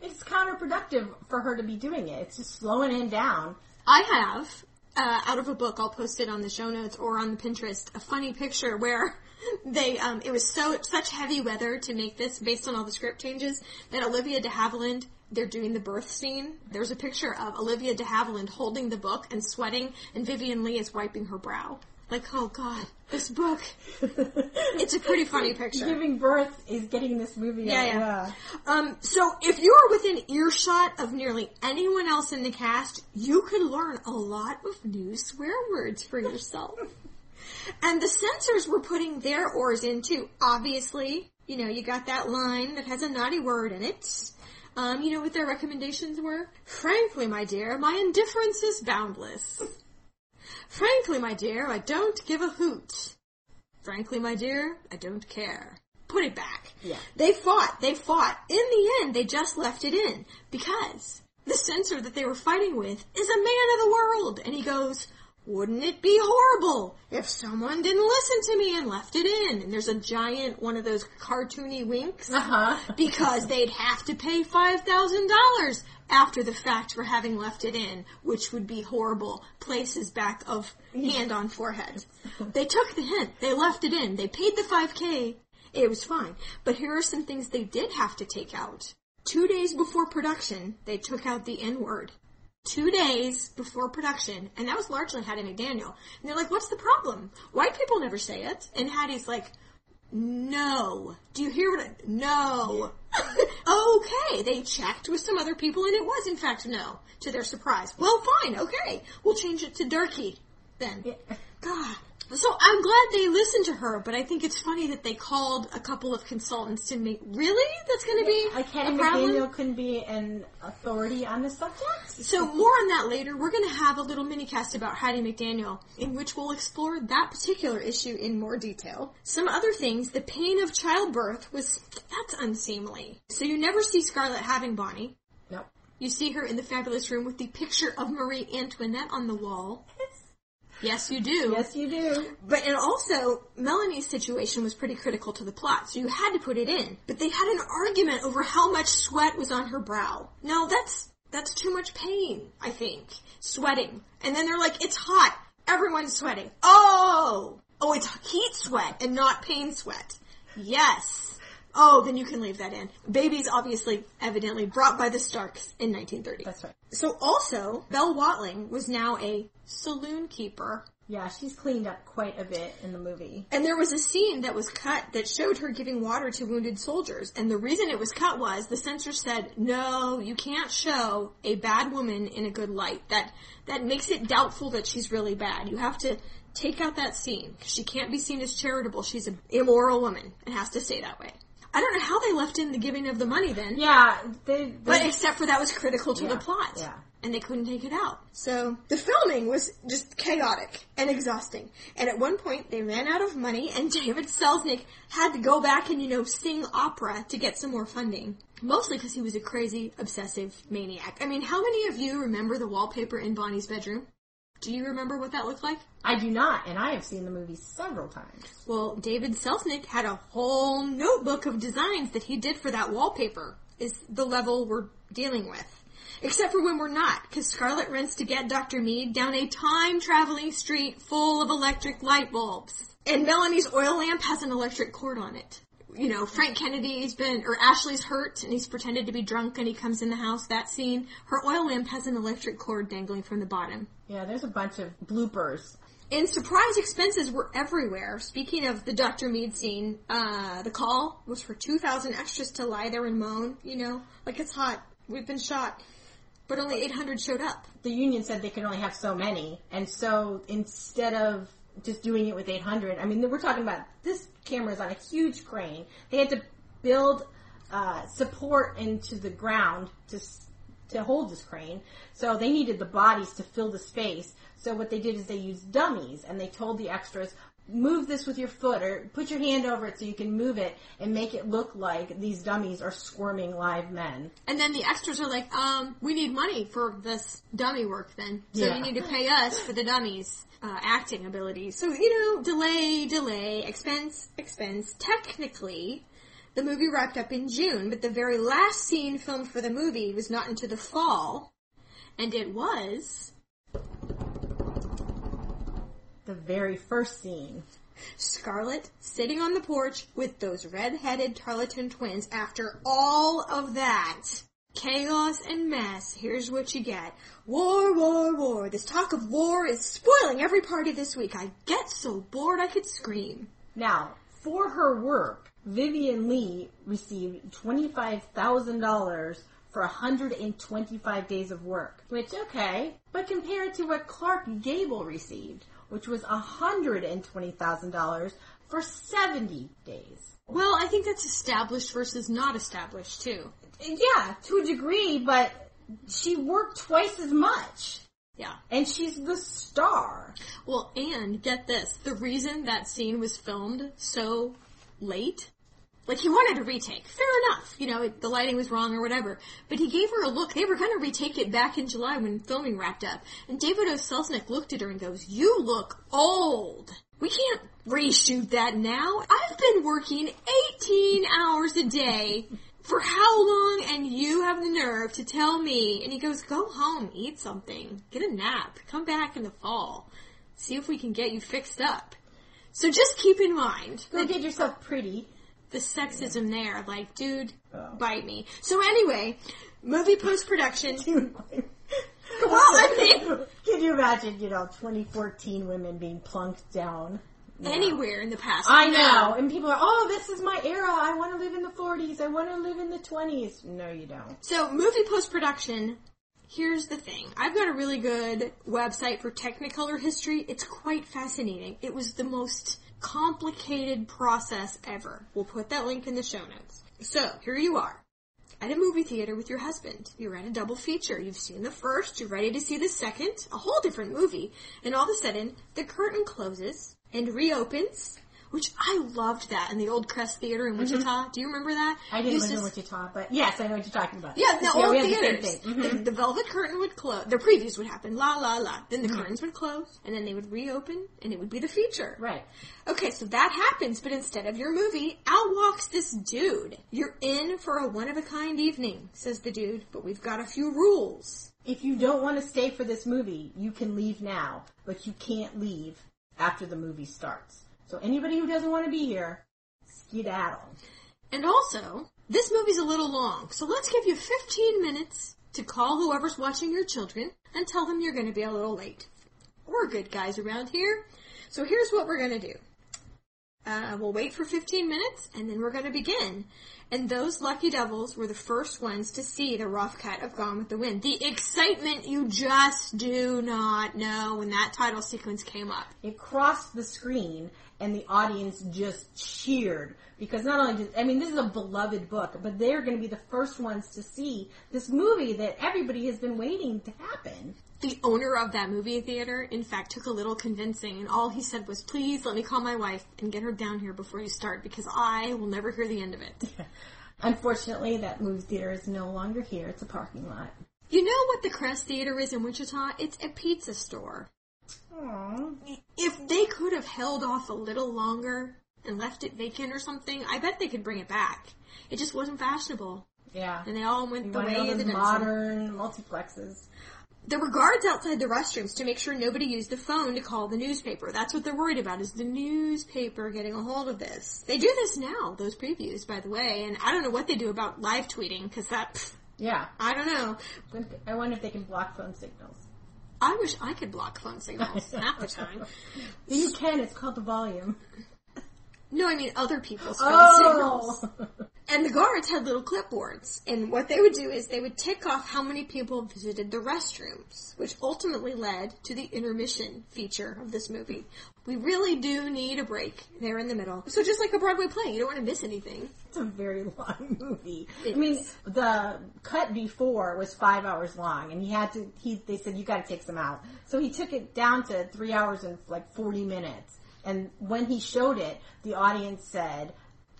It's counterproductive for her to be doing it. It's just slowing him down. I have, uh, out of a book, I'll post it on the show notes or on the Pinterest, a funny picture where they, um, it was so, such heavy weather to make this based on all the script changes that Olivia de Havilland, they're doing the birth scene. There's a picture of Olivia de Havilland holding the book and sweating and Vivien Leigh is wiping her brow. Like, oh god, this book. It's a pretty funny picture. Giving birth is getting this movie Yeah, out. yeah. Um, so if you are within earshot of nearly anyone else in the cast, you could learn a lot of new swear words for yourself. and the censors were putting their oars in too. Obviously, you know, you got that line that has a naughty word in it. Um, you know what their recommendations were? Frankly, my dear, my indifference is boundless. Frankly, my dear, I don't give a hoot. Frankly, my dear, I don't care. Put it back. Yeah. They fought, they fought. In the end, they just left it in because the censor that they were fighting with is a man of the world. And he goes, wouldn't it be horrible if someone didn't listen to me and left it in? And there's a giant, one of those cartoony winks Uh-huh. because they'd have to pay $5,000 after the fact for having left it in, which would be horrible. Places back of hand on forehead. They took the hint. They left it in. They paid the 5K. It was fine. But here are some things they did have to take out. Two days before production, they took out the N word. Two days before production, and that was largely Hattie McDaniel. And they're like, what's the problem? White people never say it. And Hattie's like, no. Do you hear what I, no. okay, they checked with some other people and it was in fact no, to their surprise. Well, fine, okay. We'll change it to Durkee then. God. So I'm glad they listened to her, but I think it's funny that they called a couple of consultants to make. Really, that's going to be Like Hattie a problem. McDaniel couldn't be an authority on the subject. So more on that later. We're going to have a little mini cast about Hattie McDaniel, in which we'll explore that particular issue in more detail. Some other things. The pain of childbirth was that's unseemly. So you never see Scarlett having Bonnie. No. You see her in the fabulous room with the picture of Marie Antoinette on the wall. Yes, you do. Yes, you do. But and also Melanie's situation was pretty critical to the plot, so you had to put it in. But they had an argument over how much sweat was on her brow. Now that's that's too much pain, I think. Sweating. And then they're like, it's hot. Everyone's sweating. Oh! Oh, it's heat sweat and not pain sweat. Yes. Oh, then you can leave that in. Baby's obviously, evidently, brought by the Starks in 1930. That's right. So also, Belle Watling was now a saloon keeper Yeah, she's cleaned up quite a bit in the movie. and there was a scene that was cut that showed her giving water to wounded soldiers. And the reason it was cut was the censor said, no, you can't show a bad woman in a good light. That, that makes it doubtful that she's really bad. You have to take out that scene because she can't be seen as charitable. She's an immoral woman and has to stay that way. I don't know how they left in the giving of the money then. Yeah, they, they But except for that was critical to the plot. yeah. And they couldn't take it out. So the filming was just chaotic and exhausting. And at one point they ran out of money and David Selznick had to go back and, you know, sing opera to get some more funding. Mostly because he was a crazy, obsessive maniac. I mean, how many of you remember the wallpaper in Bonnie's bedroom? Do you remember what that looked like? I do not, and I have seen the movie several times. Well, David Selznick had a whole notebook of designs that he did for that wallpaper, is the level we're dealing with. Except for when we're not, because Scarlett rents to get Dr. Meade down a time-traveling street full of electric light bulbs. And Melanie's oil lamp has an electric cord on it. You know, Frank Kennedy's been, or Ashley's hurt and he's pretended to be drunk and he comes in the house, that scene. Her oil lamp has an electric cord dangling from the bottom. Yeah, there's a bunch of bloopers. And surprise expenses were everywhere. Speaking of the Dr. Meade scene, uh, the call was for 2,000 extras to lie there and moan, you know, like it's hot. We've been shot. But only 800 showed up. The union said they could only have so many, and so instead of just doing it with 800, I mean, we're talking about this camera is on a huge crane. They had to build uh, support into the ground to to hold this crane, so they needed the bodies to fill the space. So what they did is they used dummies, and they told the extras, move this with your foot or put your hand over it so you can move it and make it look like these dummies are squirming live men. And then the extras are like, um, we need money for this dummy work then. So Yeah. you need to pay us for the dummies. Uh, acting abilities. So, you know, delay, delay, expense, expense. Technically, the movie wrapped up in June, but the very last scene filmed for the movie was not into the fall. And it was The very first scene. Scarlett sitting on the porch with those red-headed Tarleton twins after all of that. Chaos and mess. Here's what you get. War, war, war. This talk of war is spoiling every party this week. I get so bored I could scream. Now, for her work, Vivien Leigh received $25,000 for 125 days of work. Which, okay, but compared to what Clark Gable received, which was $120,000 for 70 days. Well, I think that's established versus not established too. Yeah, to a degree, but she worked twice as much. Yeah. And she's the star. Well, and get this. The reason that scene was filmed so late, like he wanted a retake. Fair enough. You know, it, the lighting was wrong or whatever. But he gave her a look. They were going to retake it back in July when filming wrapped up. And David O. Selznick looked at her and goes, you look old. We can't reshoot that now. I've been working 18 hours a day for how long and you have the nerve to tell me and he goes go home eat something get a nap come back in the fall see if we can get you fixed up so just keep in mind Go get yourself pretty. The sexism there like dude Oh. bite me so anyway movie post-production Go well, I mean, Can you imagine, you know, 2014 women being plunked down? No. anywhere in the past. I know, and people are, oh, this is my era. I want to live in the 40s. I want to live in the 20s. No, you don't. So, movie post production. Here's the thing. I've got a really good website for Technicolor history. It's quite fascinating. It was the most complicated process ever. We'll put that link in the show notes. So, here you are. At a movie theater with your husband. You're at a double feature. You've seen the first, you're ready to see the second, a whole different movie. And all of a sudden, the curtain closes and reopens, which I loved that in the old Crest Theater in Wichita. Do you remember that? I didn't live in Wichita, but yes, I know what you're talking about. yeah, the Yeah, old we had the same theaters. thing. Mhm. The, the velvet curtain would close. The previews would happen. La la la. Then Mm-hmm. the curtains would close, and then they would reopen, and it would be the feature. Right. Okay, so that happens, but instead of your movie, out walks this dude. You're in for a one of a kind evening, says the dude, but we've got a few rules. If you don't want to stay for this movie, you can leave now, but you can't leave after the movie starts. So anybody who doesn't want to be here, skedaddle. And also, this movie's a little long, so let's give you 15 minutes to call whoever's watching your children and tell them you're going to be a little late. We're good guys around here. So here's what we're going to do. Uh, we'll wait for 15 minutes and then we're going to begin. And those lucky devils were the first ones to see the rough cut of Gone with the Wind. The excitement you just do not know when that title sequence came up. It crossed the screen and the audience just cheered because not only did, I mean, this is a beloved book, but they're going to be the first ones to see this movie that everybody has been waiting to happen. The owner of that movie theater, in fact, took a little convincing, and all he said was, please let me call my wife and get her down here before you start, because I will never hear the end of it. Unfortunately, that movie theater is no longer here. It's a parking lot. You know what the Crest Theater is in Wichita? It's a pizza store. Aww. If they could have held off a little longer and left it vacant or something, I bet they could bring it back. It just wasn't fashionable, Yeah. and they all went You the way of the modern multiplexes. There were guards outside the restrooms to make sure nobody used the phone to call the newspaper. That's what they're worried about is the newspaper getting a hold of this. They do this now, those previews, by the way, and I don't know what they do about live tweeting because that, pff, Yeah. I don't know. I wonder if they can block phone signals. I wish I could block phone signals half the time. You can. It's called the volume. No, I mean other people's phone oh. signals. Oh. And the guards had little clipboards, and what they would do is they would tick off how many people visited the restrooms, which ultimately led to the intermission feature of this movie. We really do need a break there in the middle. So just like a Broadway play, you don't want to miss anything. It's a very long movie. It I mean, is. the cut before was five hours long, and he had to. He they said you got to take some out, so he took it down to three hours and like forty minutes. And when he showed it, the audience said,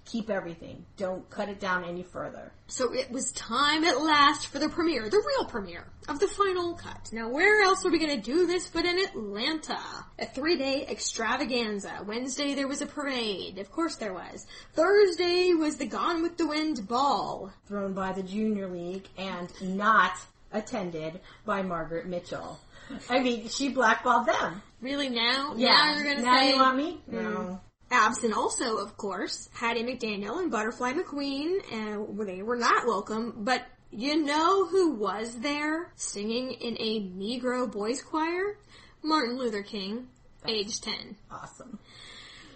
"Keep everything. Don't cut it down any further." So it was time at last for the premiere, the real premiere of the final cut. Now where else are we going to do this but in Atlanta? A three day extravaganza. Wednesday there was a parade. Of course there was. Thursday was the Gone with the Wind ball. Thrown by the Junior League and not attended by Margaret Mitchell. I mean, she blackballed them. Really now? Yeah. Now you're going to now say... you want me? No. Mm. Absent also, of course, Hattie McDaniel and Butterfly McQueen, and they were not welcome, but you know who was there singing in a Negro boys choir? Martin Luther King, age 10. Awesome.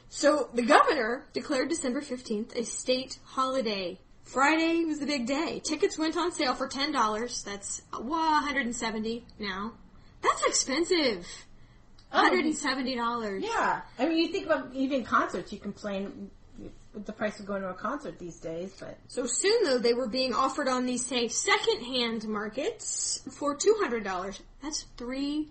So the governor declared December 15th a state holiday. Friday was the big day. Tickets went on sale for $10. That's uh, 170 now. That's expensive. $170. Yeah. I mean, you think about even concerts, you complain with the price of going to a concert these days, but So soon though, they were being offered on these, say, second-hand markets for $200. That's $3,000.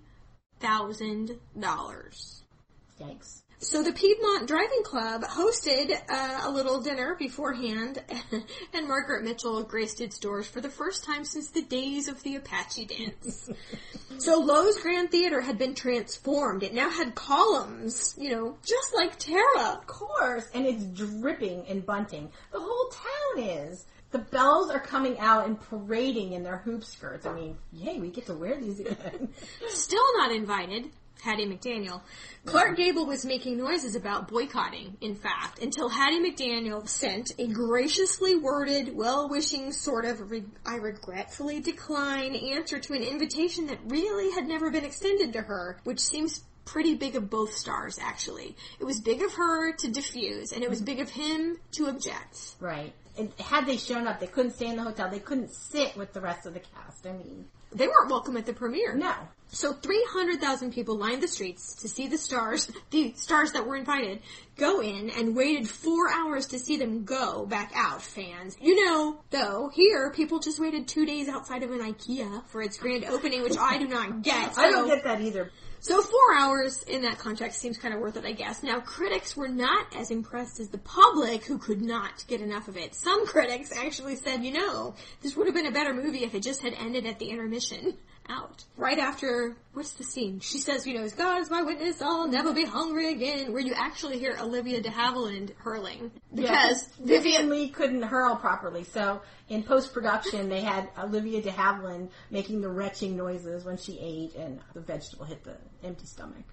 yikes. So the Piedmont Driving Club hosted uh, a little dinner beforehand, and Margaret Mitchell graced its doors for the first time since the days of the Apache dance. so Loew's Grand Theater had been transformed. It now had columns, you know, just like Tara. Of course, and it's dripping in bunting. The whole town is. The belles are coming out and parading in their hoop skirts. I mean, yay, we get to wear these again. Still not invited. Hattie McDaniel. Clark Gable was making noises about boycotting, in fact, until Hattie McDaniel sent a graciously worded, well-wishing sort of re- I regretfully decline answer to an invitation that really had never been extended to her, which seems pretty big of both stars, actually. It was big of her to diffuse, and it was big of him to object. Right. And had they shown up, they couldn't stay in the hotel. They couldn't sit with the rest of the cast. I mean, They weren't welcome at the premiere. no. So 300,000 people lined the streets to see the stars, the stars that were invited, go in and waited four hours to see them go back out, fans. You know, though, here, people just waited two days outside of an IKEA for its grand opening, which I do not get. I don't get that either. So four hours in that context seems kind of worth it, I guess. Now, critics were not as impressed as the public, who could not get enough of it. Some critics actually said, you know, this would have been a better movie if it just had ended at the intermission. Out. Right after, what's the scene? She says, you know, God is my witness, I'll never be hungry again, where you actually hear Olivia de Havilland hurling. Because Vivien Leigh couldn't hurl properly, so in post production they had Olivia de Havilland making the retching noises when she ate, and the vegetable hit the empty stomach.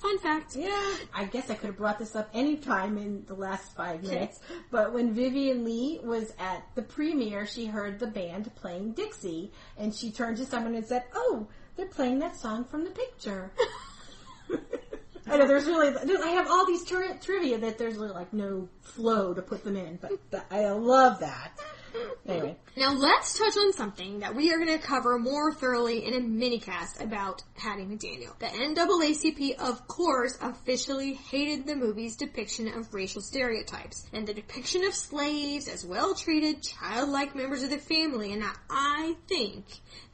Fun fact. Yeah, I guess I could have brought this up any time in the last five minutes, but when Vivien Leigh was at the premiere, she heard the band playing Dixie, and she turned to someone and said, "Oh, they're playing that song from the picture." I know there's really, I have all these tri- trivia that there's really like no flow to put them in, but th- I love that. Anyway, Now let's touch on something that we are going to cover more thoroughly in a minicast about Hattie McDaniel. The NAACP, of course, officially hated the movie's depiction of racial stereotypes and the depiction of slaves as well-treated, childlike members of the family. And I think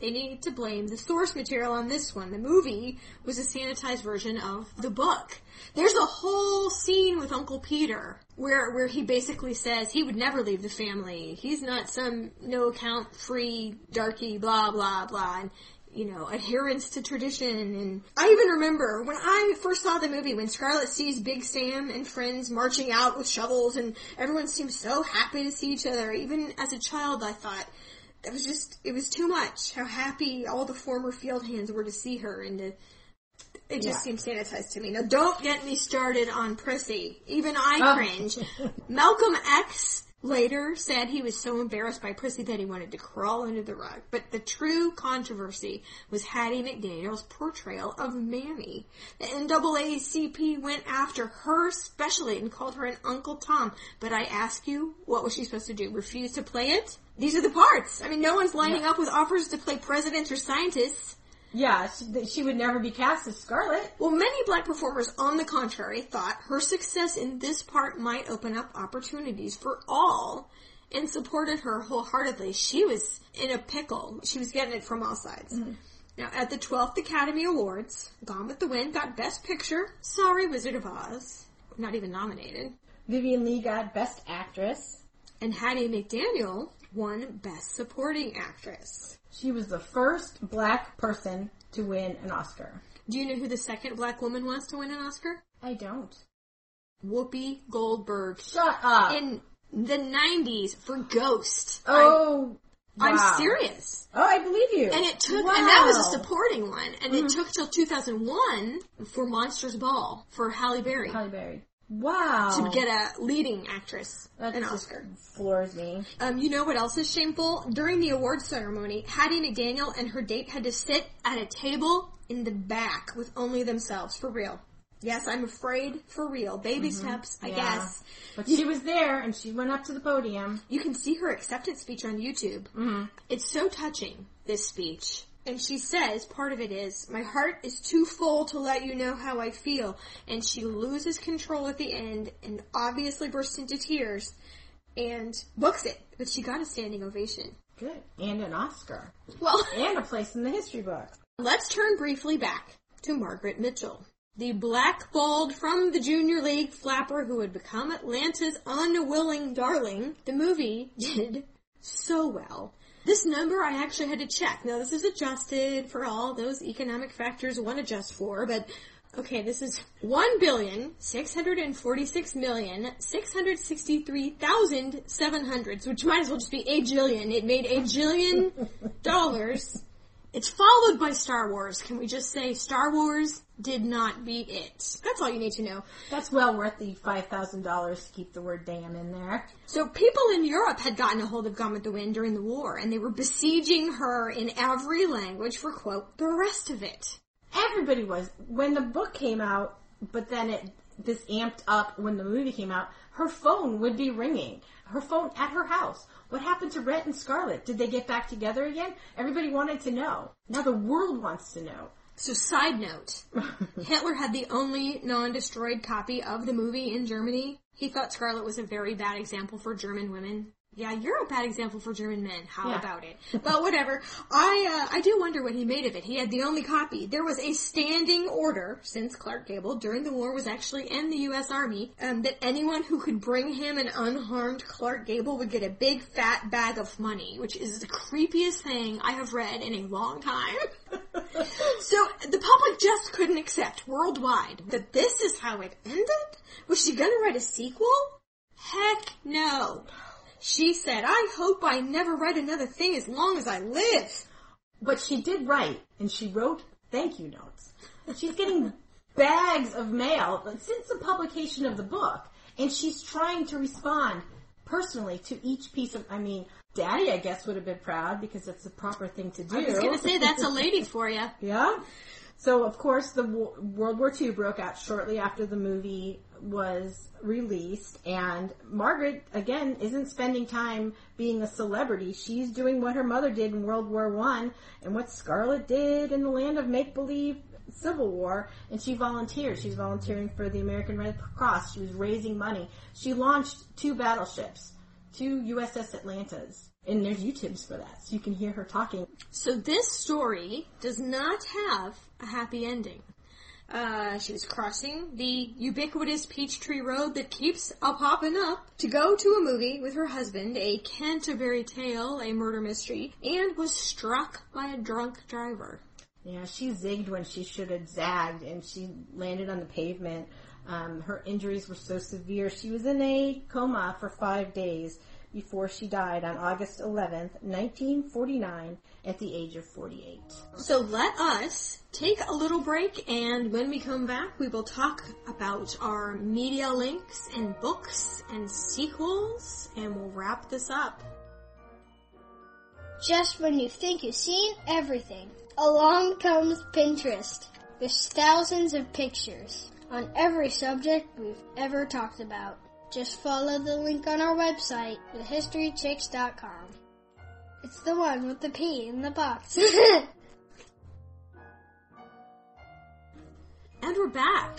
they need to blame the source material on this one. The movie was a sanitized version of the book. There's a whole scene with Uncle Peter where where he basically says he would never leave the family. He's not some no account free darky blah blah blah and you know, adherence to tradition and I even remember when I first saw the movie when Scarlett sees Big Sam and friends marching out with shovels and everyone seems so happy to see each other. Even as a child I thought it was just it was too much how happy all the former field hands were to see her and to it just Yeah. seemed sanitized to me. Now, don't get me started on Prissy. Even I Oh. cringe. Malcolm X later said he was so embarrassed by Prissy that he wanted to crawl under the rug. But the true controversy was Hattie McDaniel's portrayal of Mammy. The NAACP went after her specially and called her an Uncle Tom. But I ask you, what was she supposed to do? Refuse to play it? These are the parts. I mean, no one's lining Yeah. up with offers to play presidents or scientists. Yeah, she, she would never be cast as Scarlett. Well, many black performers, on the contrary, thought her success in this part might open up opportunities for all and supported her wholeheartedly. She was in a pickle. She was getting it from all sides. Mm-hmm. Now, at the 12th Academy Awards, Gone with the Wind got Best Picture. Sorry, Wizard of Oz. Not even nominated. Vivien Leigh got Best Actress. And Hattie McDaniel won Best Supporting Actress. She was the first black person to win an Oscar. Do you know who the second black woman was to win an Oscar? I don't. Whoopi Goldberg. Shut up. in the 90s for Ghost. oh, I'm, wow. I'm serious. Oh, I believe you. And it took, Wow. and that was a supporting one, and it mm-hmm. took till 2001 for Monsters Ball for Halle Berry Halle Berry. Wow. to get a leading actress That's an Oscar. floors me. Um, you know what else is shameful? During the awards ceremony, Hattie McDaniel and her date had to sit at a table in the back with only themselves, for real. Yes, I'm afraid, for real. Baby steps, I Mm-hmm. Yeah. guess. But she was there and she went up to the podium. You can see her acceptance speech on YouTube. Mm-hmm. It's so touching, this speech. And she says, part of it is, my heart is too full to let you know how I feel. And she loses control at the end and obviously bursts into tears and books it. But she got a standing ovation. Good. And an Oscar. Well, And a place in the history books. let's turn briefly back to Margaret Mitchell. The blackballed from the junior league flapper who had become Atlanta's unwilling darling, the movie did so well. This number I actually had to check. Now this is adjusted for all those economic factors one adjusts for, but okay, this is one billion six hundred and forty-six million six hundred sixty-three thousand seven hundreds, which might as well just be a jillion. It made a jillion dollars It's followed by Star Wars. Can we just say Star Wars did not beat it? That's all you need to know. That's well worth the $5,000 to keep the word damn in there. So people in Europe had gotten a hold of Gone with the Wind during the war, and they were besieging her in every language for, quote, the rest of it. Everybody was. When the book came out, but then it, this amped up when the movie came out, her phone would be ringing. Her phone at her house. What happened to Rhett and Scarlett? Did they get back together again? Everybody wanted to know. Now the world wants to know. So side note, Hitler had the only non-destroyed copy of the movie in Germany. He thought Scarlett was a very bad example for German women. Yeah, you're a bad example for German men. How Yeah. about it? But whatever. I uh, I do wonder what he made of it. He had the only copy. There was a standing order since Clark Gable during the war was actually in the U.S. Army um, that anyone who could bring him an unharmed Clark Gable would get a big fat bag of money, which is the creepiest thing I have read in a long time. So the public just couldn't accept worldwide that this is how it ended? Was she gonna write a sequel? Heck no. She said, I hope I never write another thing as long as I live. But she did write, and she wrote thank you notes. She's getting bags of mail since the publication of the book, and she's trying to respond personally to each piece of, I mean, Daddy, I guess, would have been proud because that's the proper thing to do. I was gonna say that's a lady for you. Yeah. So of course the wo- World War II broke out shortly after the movie was released and Margaret again isn't spending time being a celebrity. She's doing what her mother did in World War One and what Scarlett did in the land of make believe Civil War and she volunteered. She's volunteering for the American Red Cross. She was raising money. She launched two battleships, two USS Atlantas. And there's YouTubes for that, so you can hear her talking. So this story does not have a happy ending. Uh, she was crossing the ubiquitous Peachtree Road that keeps a popping up to go to a movie with her husband, a Canterbury Tale, a murder mystery, and was struck by a drunk driver. Yeah, she zigged when she should have zagged, and she landed on the pavement. Um, her injuries were so severe. She was in a coma for five days before she died on August 11th, 1949, at the age of 48. So let us take a little break and when we come back we will talk about our media links and books and sequels and we'll wrap this up. Just when you think you've seen everything, along comes Pinterest. There's thousands of pictures on every subject we've ever talked about. Just follow the link on our website, thehistorychicks.com. It's the one with the P in the box. And we're back.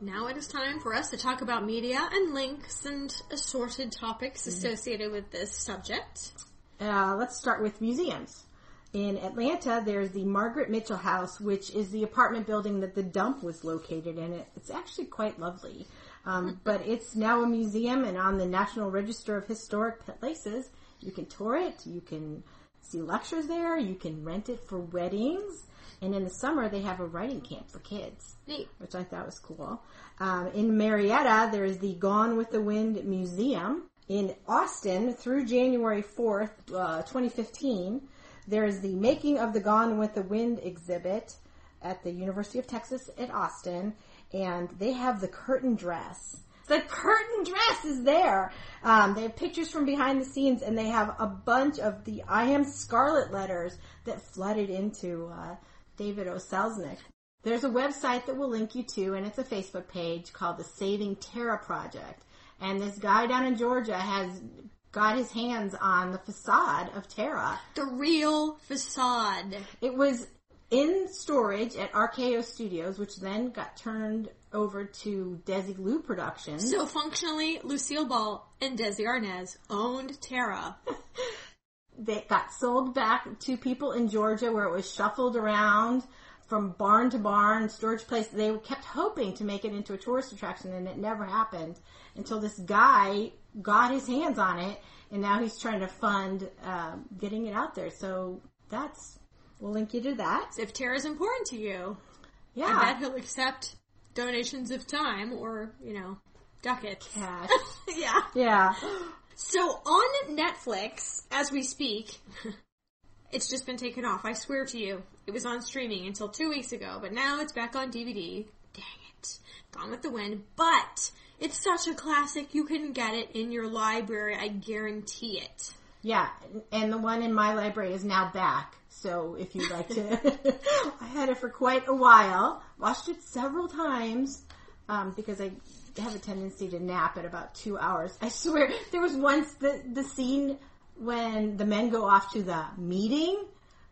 Now it is time for us to talk about media and links and assorted topics associated with this subject. Uh, let's start with museums. In Atlanta, there's the Margaret Mitchell House, which is the apartment building that the dump was located in. It, it's actually quite lovely. Um, but it's now a museum and on the National Register of Historic Places. You can tour it, you can see lectures there, you can rent it for weddings, and in the summer they have a writing camp for kids Neat. which I thought was cool. Um, in Marietta, there's the Gone with the Wind Museum. In Austin, through January 4th, uh, 2015, there's the Making of the Gone with the Wind exhibit at the University of Texas at Austin, and they have the curtain dress. The curtain dress is there. Um, they have pictures from behind the scenes, and they have a bunch of the I Am Scarlett letters that flooded into uh, David O. Selznick. There's a website that we'll link you to, and it's a Facebook page called the Saving Tara Project. And this guy down in Georgia has got his hands on the facade of Tara. The real facade. It was in storage at RKO Studios, which then got turned over to Desilu Productions. So functionally, Lucille Ball and Desi Arnaz owned Tara. they got sold back to people in Georgia where it was shuffled around from barn to barn, storage place. They kept hoping to make it into a tourist attraction and it never happened until this guy got his hands on it and now he's trying to fund um, getting it out there. So that's, we'll link you to that. If Tara is important to you, yeah, I bet he'll accept donations of time or, you know, ducats. Cash. yeah. Yeah. So on Netflix, as we speak, It's just been taken off. I swear to you. It was on streaming until two weeks ago, but now it's back on DVD. Dang it. Gone with the Wind. But it's such a classic, you can get it in your library. I guarantee it. Yeah, and the one in my library is now back. So if you'd like to, I had it for quite a while. Watched it several times um, because I have a tendency to nap at about two hours. I swear, there was once the the scene when the men go off to the meeting.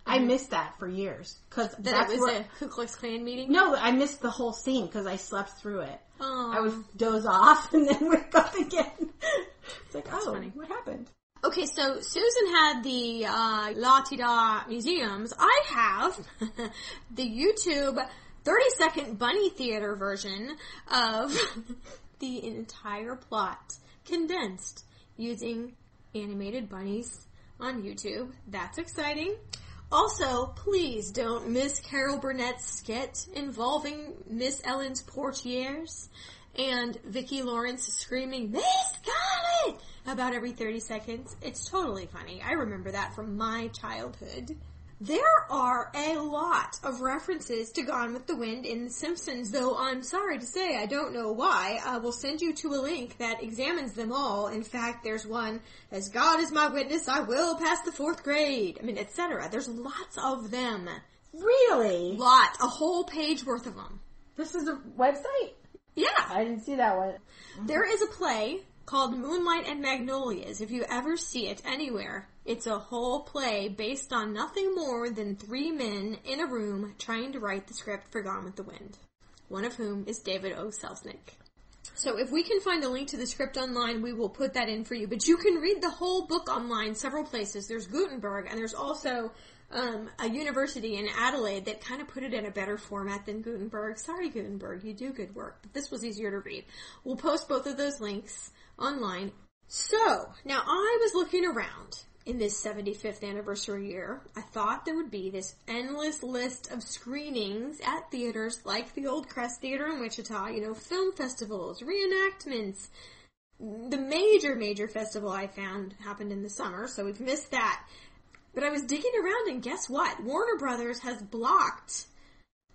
I missed that for years because That that's it was where, a Ku Klux Klan meeting? no, I missed the whole scene because I slept through it. Oh. I would doze off and then wake up again. It's like, oh, funny. what happened? Okay, so Susan had the uh, La Tida museums. I have the YouTube 30 second bunny theater version of the entire plot condensed using animated bunnies on YouTube. That's exciting. Also, please don't miss Carol Burnett's skit involving Miss Ellen's portieres and Vicki Lawrence screaming, Miss Scarlett! About every 30 seconds. It's totally funny. I remember that from my childhood. There are a lot of references to Gone with the Wind in The Simpsons, though I'm sorry to say I don't know why. I will send you to a link that examines them all. In fact, there's one, as God is my witness, I will pass the fourth grade. I mean, etc. There's lots of them. Really? Lot. A whole page worth of them. This is a website? Yeah. I didn't see that one. There is a play called Moonlight and Magnolias. If you ever see it anywhere, it's a whole play based on nothing more than three men in a room trying to write the script for Gone with the Wind. One of whom is David O. Selznick. So if we can find a link to the script online, we will put that in for you. But you can read the whole book online several places. There's Gutenberg, and there's also um, a university in Adelaide that kind of put it in a better format than Gutenberg. Sorry, Gutenberg, you do good work, but this was easier to read. We'll post both of those links online. So, now I was looking around in this 75th anniversary year. I thought there would be this endless list of screenings at theaters like the Old Crest Theater in Wichita, you know, film festivals, reenactments. The major, major festival I found happened in the summer, so we've missed that. But I was digging around and guess what? Warner Brothers has blocked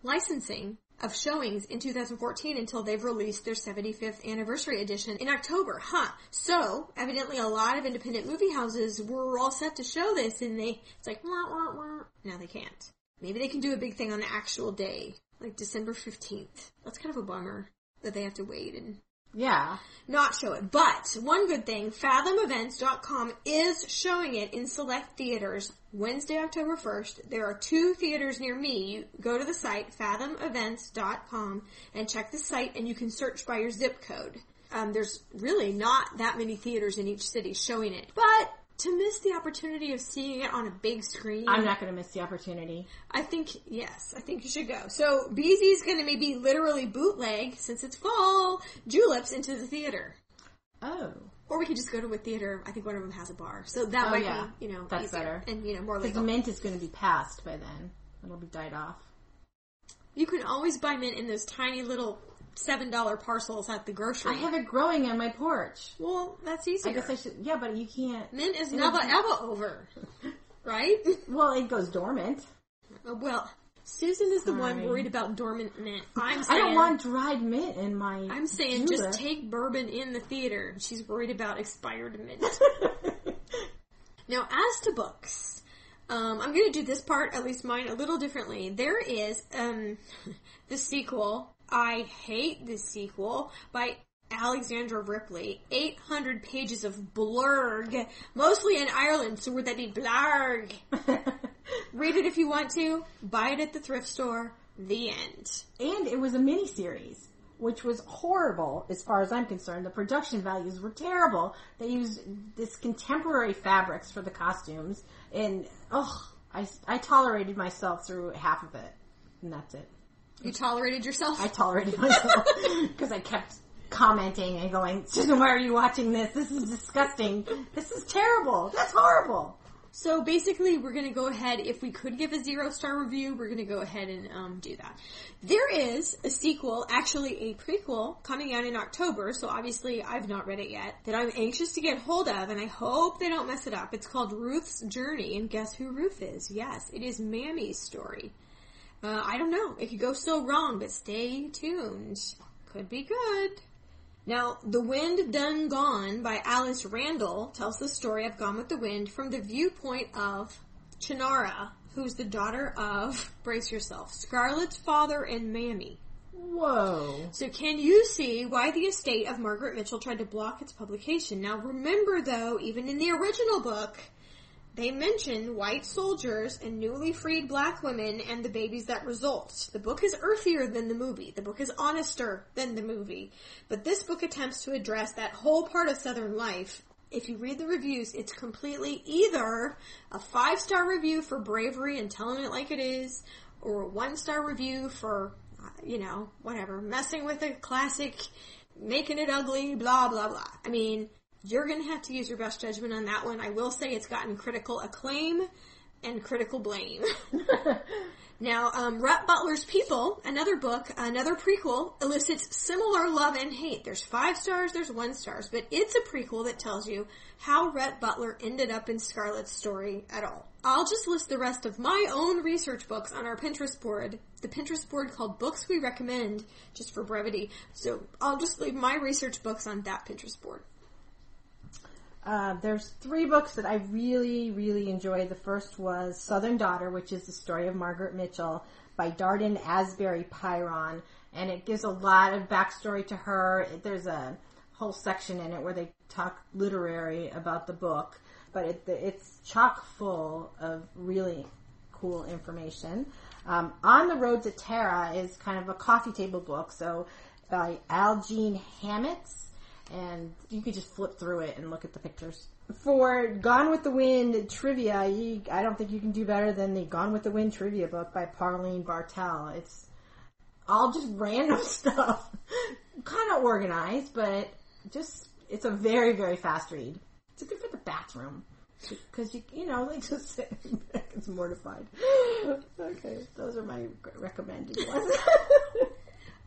licensing of showings in 2014 until they've released their 75th anniversary edition in October. Huh. So, evidently a lot of independent movie houses were all set to show this and they, it's like, wah, wah, wah. Now they can't. Maybe they can do a big thing on the actual day, like December 15th. That's kind of a bummer that they have to wait and Yeah. not show it. But one good thing, fathomevents.com is showing it in select theaters Wednesday, October 1st. There are two theaters near me. You go to the site, fathomevents.com, and check the site and you can search by your zip code. Um, there's really not that many theaters in each city showing it. But to miss the opportunity of seeing it on a big screen, I'm not going to miss the opportunity. I think, yes, I think you should go. So, Beezy's gonna maybe literally bootleg, since it's fall, juleps into the theater. Oh. Or we could just go to a theater. I think one of them has a bar, so that Oh, might yeah. be, you know, That's easier. better. and you know more Because the mint is going to be passed by then. It'll be died off. You can always buy mint in those tiny little seven dollar parcels at the grocery. I have it growing on my porch. well, that's easier. I guess I should, yeah, but you can't. mint is never ever over, right? Well, it goes dormant. well, Susan is the one worried about dormant mint. I'm I don't want dried mint in my. I'm saying just take bourbon in the theater. She's worried about expired mint. Now, as to books, um, I'm going to do this part, at least mine, a little differently. There is um, the sequel. I hate this sequel by Alexandra Ripley. 800 pages of blurg, mostly in Ireland. So would that be blarg? Read it if you want to. Buy it at the thrift store. The end. and it was a miniseries, which was horrible as far as I'm concerned. The production values were terrible. They used this contemporary fabrics for the costumes, and ugh, I, I tolerated myself through half of it, and that's it. You tolerated yourself? I tolerated myself because I kept commenting and going, Susan, why are you watching this? This is disgusting. This is terrible. That's horrible. So basically, we're going to go ahead. If we could give a zero star review, we're going to go ahead and um, do that. There is a sequel, actually a prequel, coming out in October. So obviously, I've not read it yet. That I'm anxious to get hold of, and I hope they don't mess it up. It's called Ruth's Journey, and guess who Ruth is? Yes, it is Mammy's story. Uh, I don't know. It could go so wrong, but stay tuned. Could be good. Now, The Wind Done Gone by Alice Randall tells the story of Gone with the Wind from the viewpoint of Cynara, who's the daughter of, brace yourself, Scarlett's father and Mammy. Whoa. So can you see why the estate of Margaret Mitchell tried to block its publication? Now remember though, even in the original book, they mention white soldiers and newly freed black women and the babies that result. The book is earthier than the movie. The book is honester than the movie. But this book attempts to address that whole part of Southern life. If you read the reviews, it's completely either a five star review for bravery and telling it like it is, or a one star review for, uh, you know, whatever, messing with a classic, making it ugly, blah, blah, blah. I mean, you're gonna have to use your best judgment on that one. I will say it's gotten critical acclaim and critical blame. now, um, Rhett Butler's People, another book, another prequel, elicits similar love and hate. There's five stars, there's one stars, but it's a prequel that tells you how Rhett Butler ended up in Scarlett's story at all. I'll just list the rest of my own research books on our Pinterest board, the Pinterest board called Books We Recommend, just for brevity. So I'll just leave my research books on that Pinterest board. Uh, there's three books that I really, really enjoyed. The first was Southern Daughter, which is the story of Margaret Mitchell by Darden Asbury Pyron, and it gives a lot of backstory to her. There's a whole section in it where they talk literary about the book, but it, it's chock full of really cool information. Um, On the Road to Tara is kind of a coffee table book, so by Al Jean Hammetz and you could just flip through it and look at the pictures. For Gone with the Wind trivia, you, I don't think you can do better than the Gone with the Wind trivia book by Pauline Bartel. It's all just random stuff, kind of organized, but just it's a very very fast read. It's good for the bathroom because you you know like just sit back it's mortified. okay, those are my recommended ones.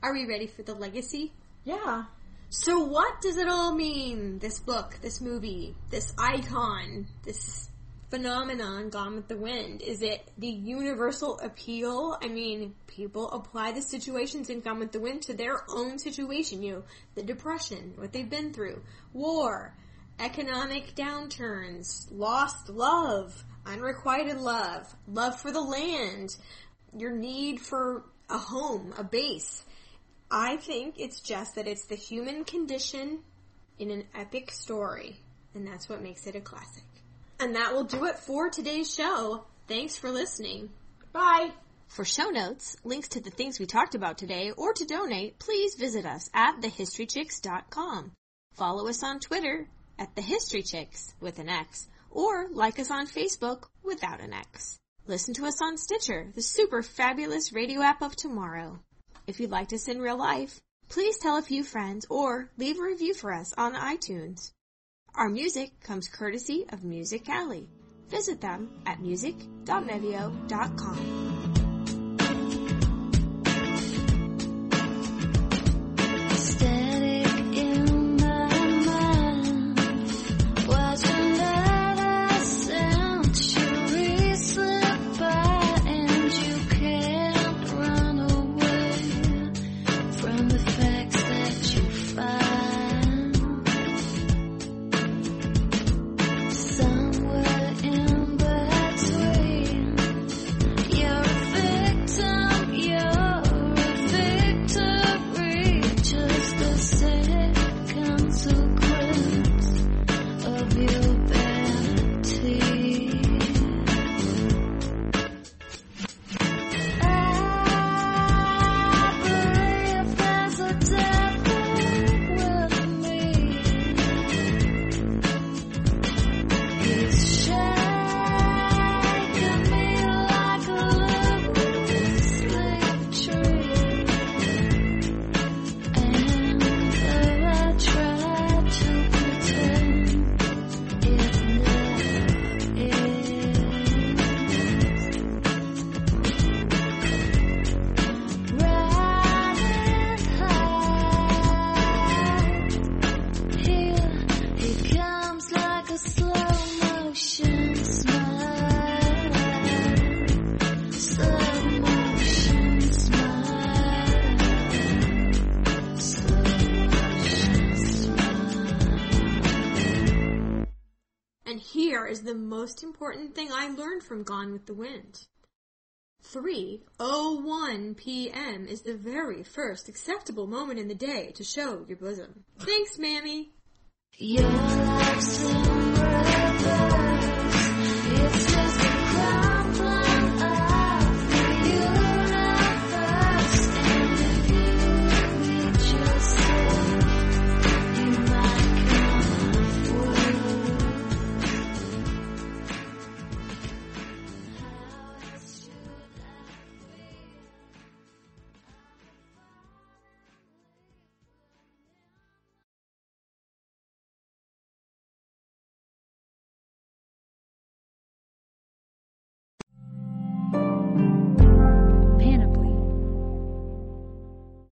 are we ready for the legacy? Yeah. So what does it all mean? This book, this movie, this icon, this phenomenon Gone with the Wind? Is it the universal appeal? I mean, people apply the situations in Gone with the Wind to their own situation. You know, the depression, what they've been through, war, economic downturns, lost love, unrequited love, love for the land, your need for a home, a base. I think it's just that it's the human condition in an epic story, and that's what makes it a classic. And that will do it for today's show. Thanks for listening. Bye. For show notes, links to the things we talked about today, or to donate, please visit us at thehistorychicks.com. Follow us on Twitter at thehistorychicks with an X, or like us on Facebook without an X. Listen to us on Stitcher, the super fabulous radio app of tomorrow. If you'd like us in real life, please tell a few friends or leave a review for us on iTunes. Our music comes courtesy of Music Alley. Visit them at music.mevio.com. most important thing I learned from Gone with the Wind. 3.01 p.m. is the very first acceptable moment in the day to show your bosom. Thanks, Mammy.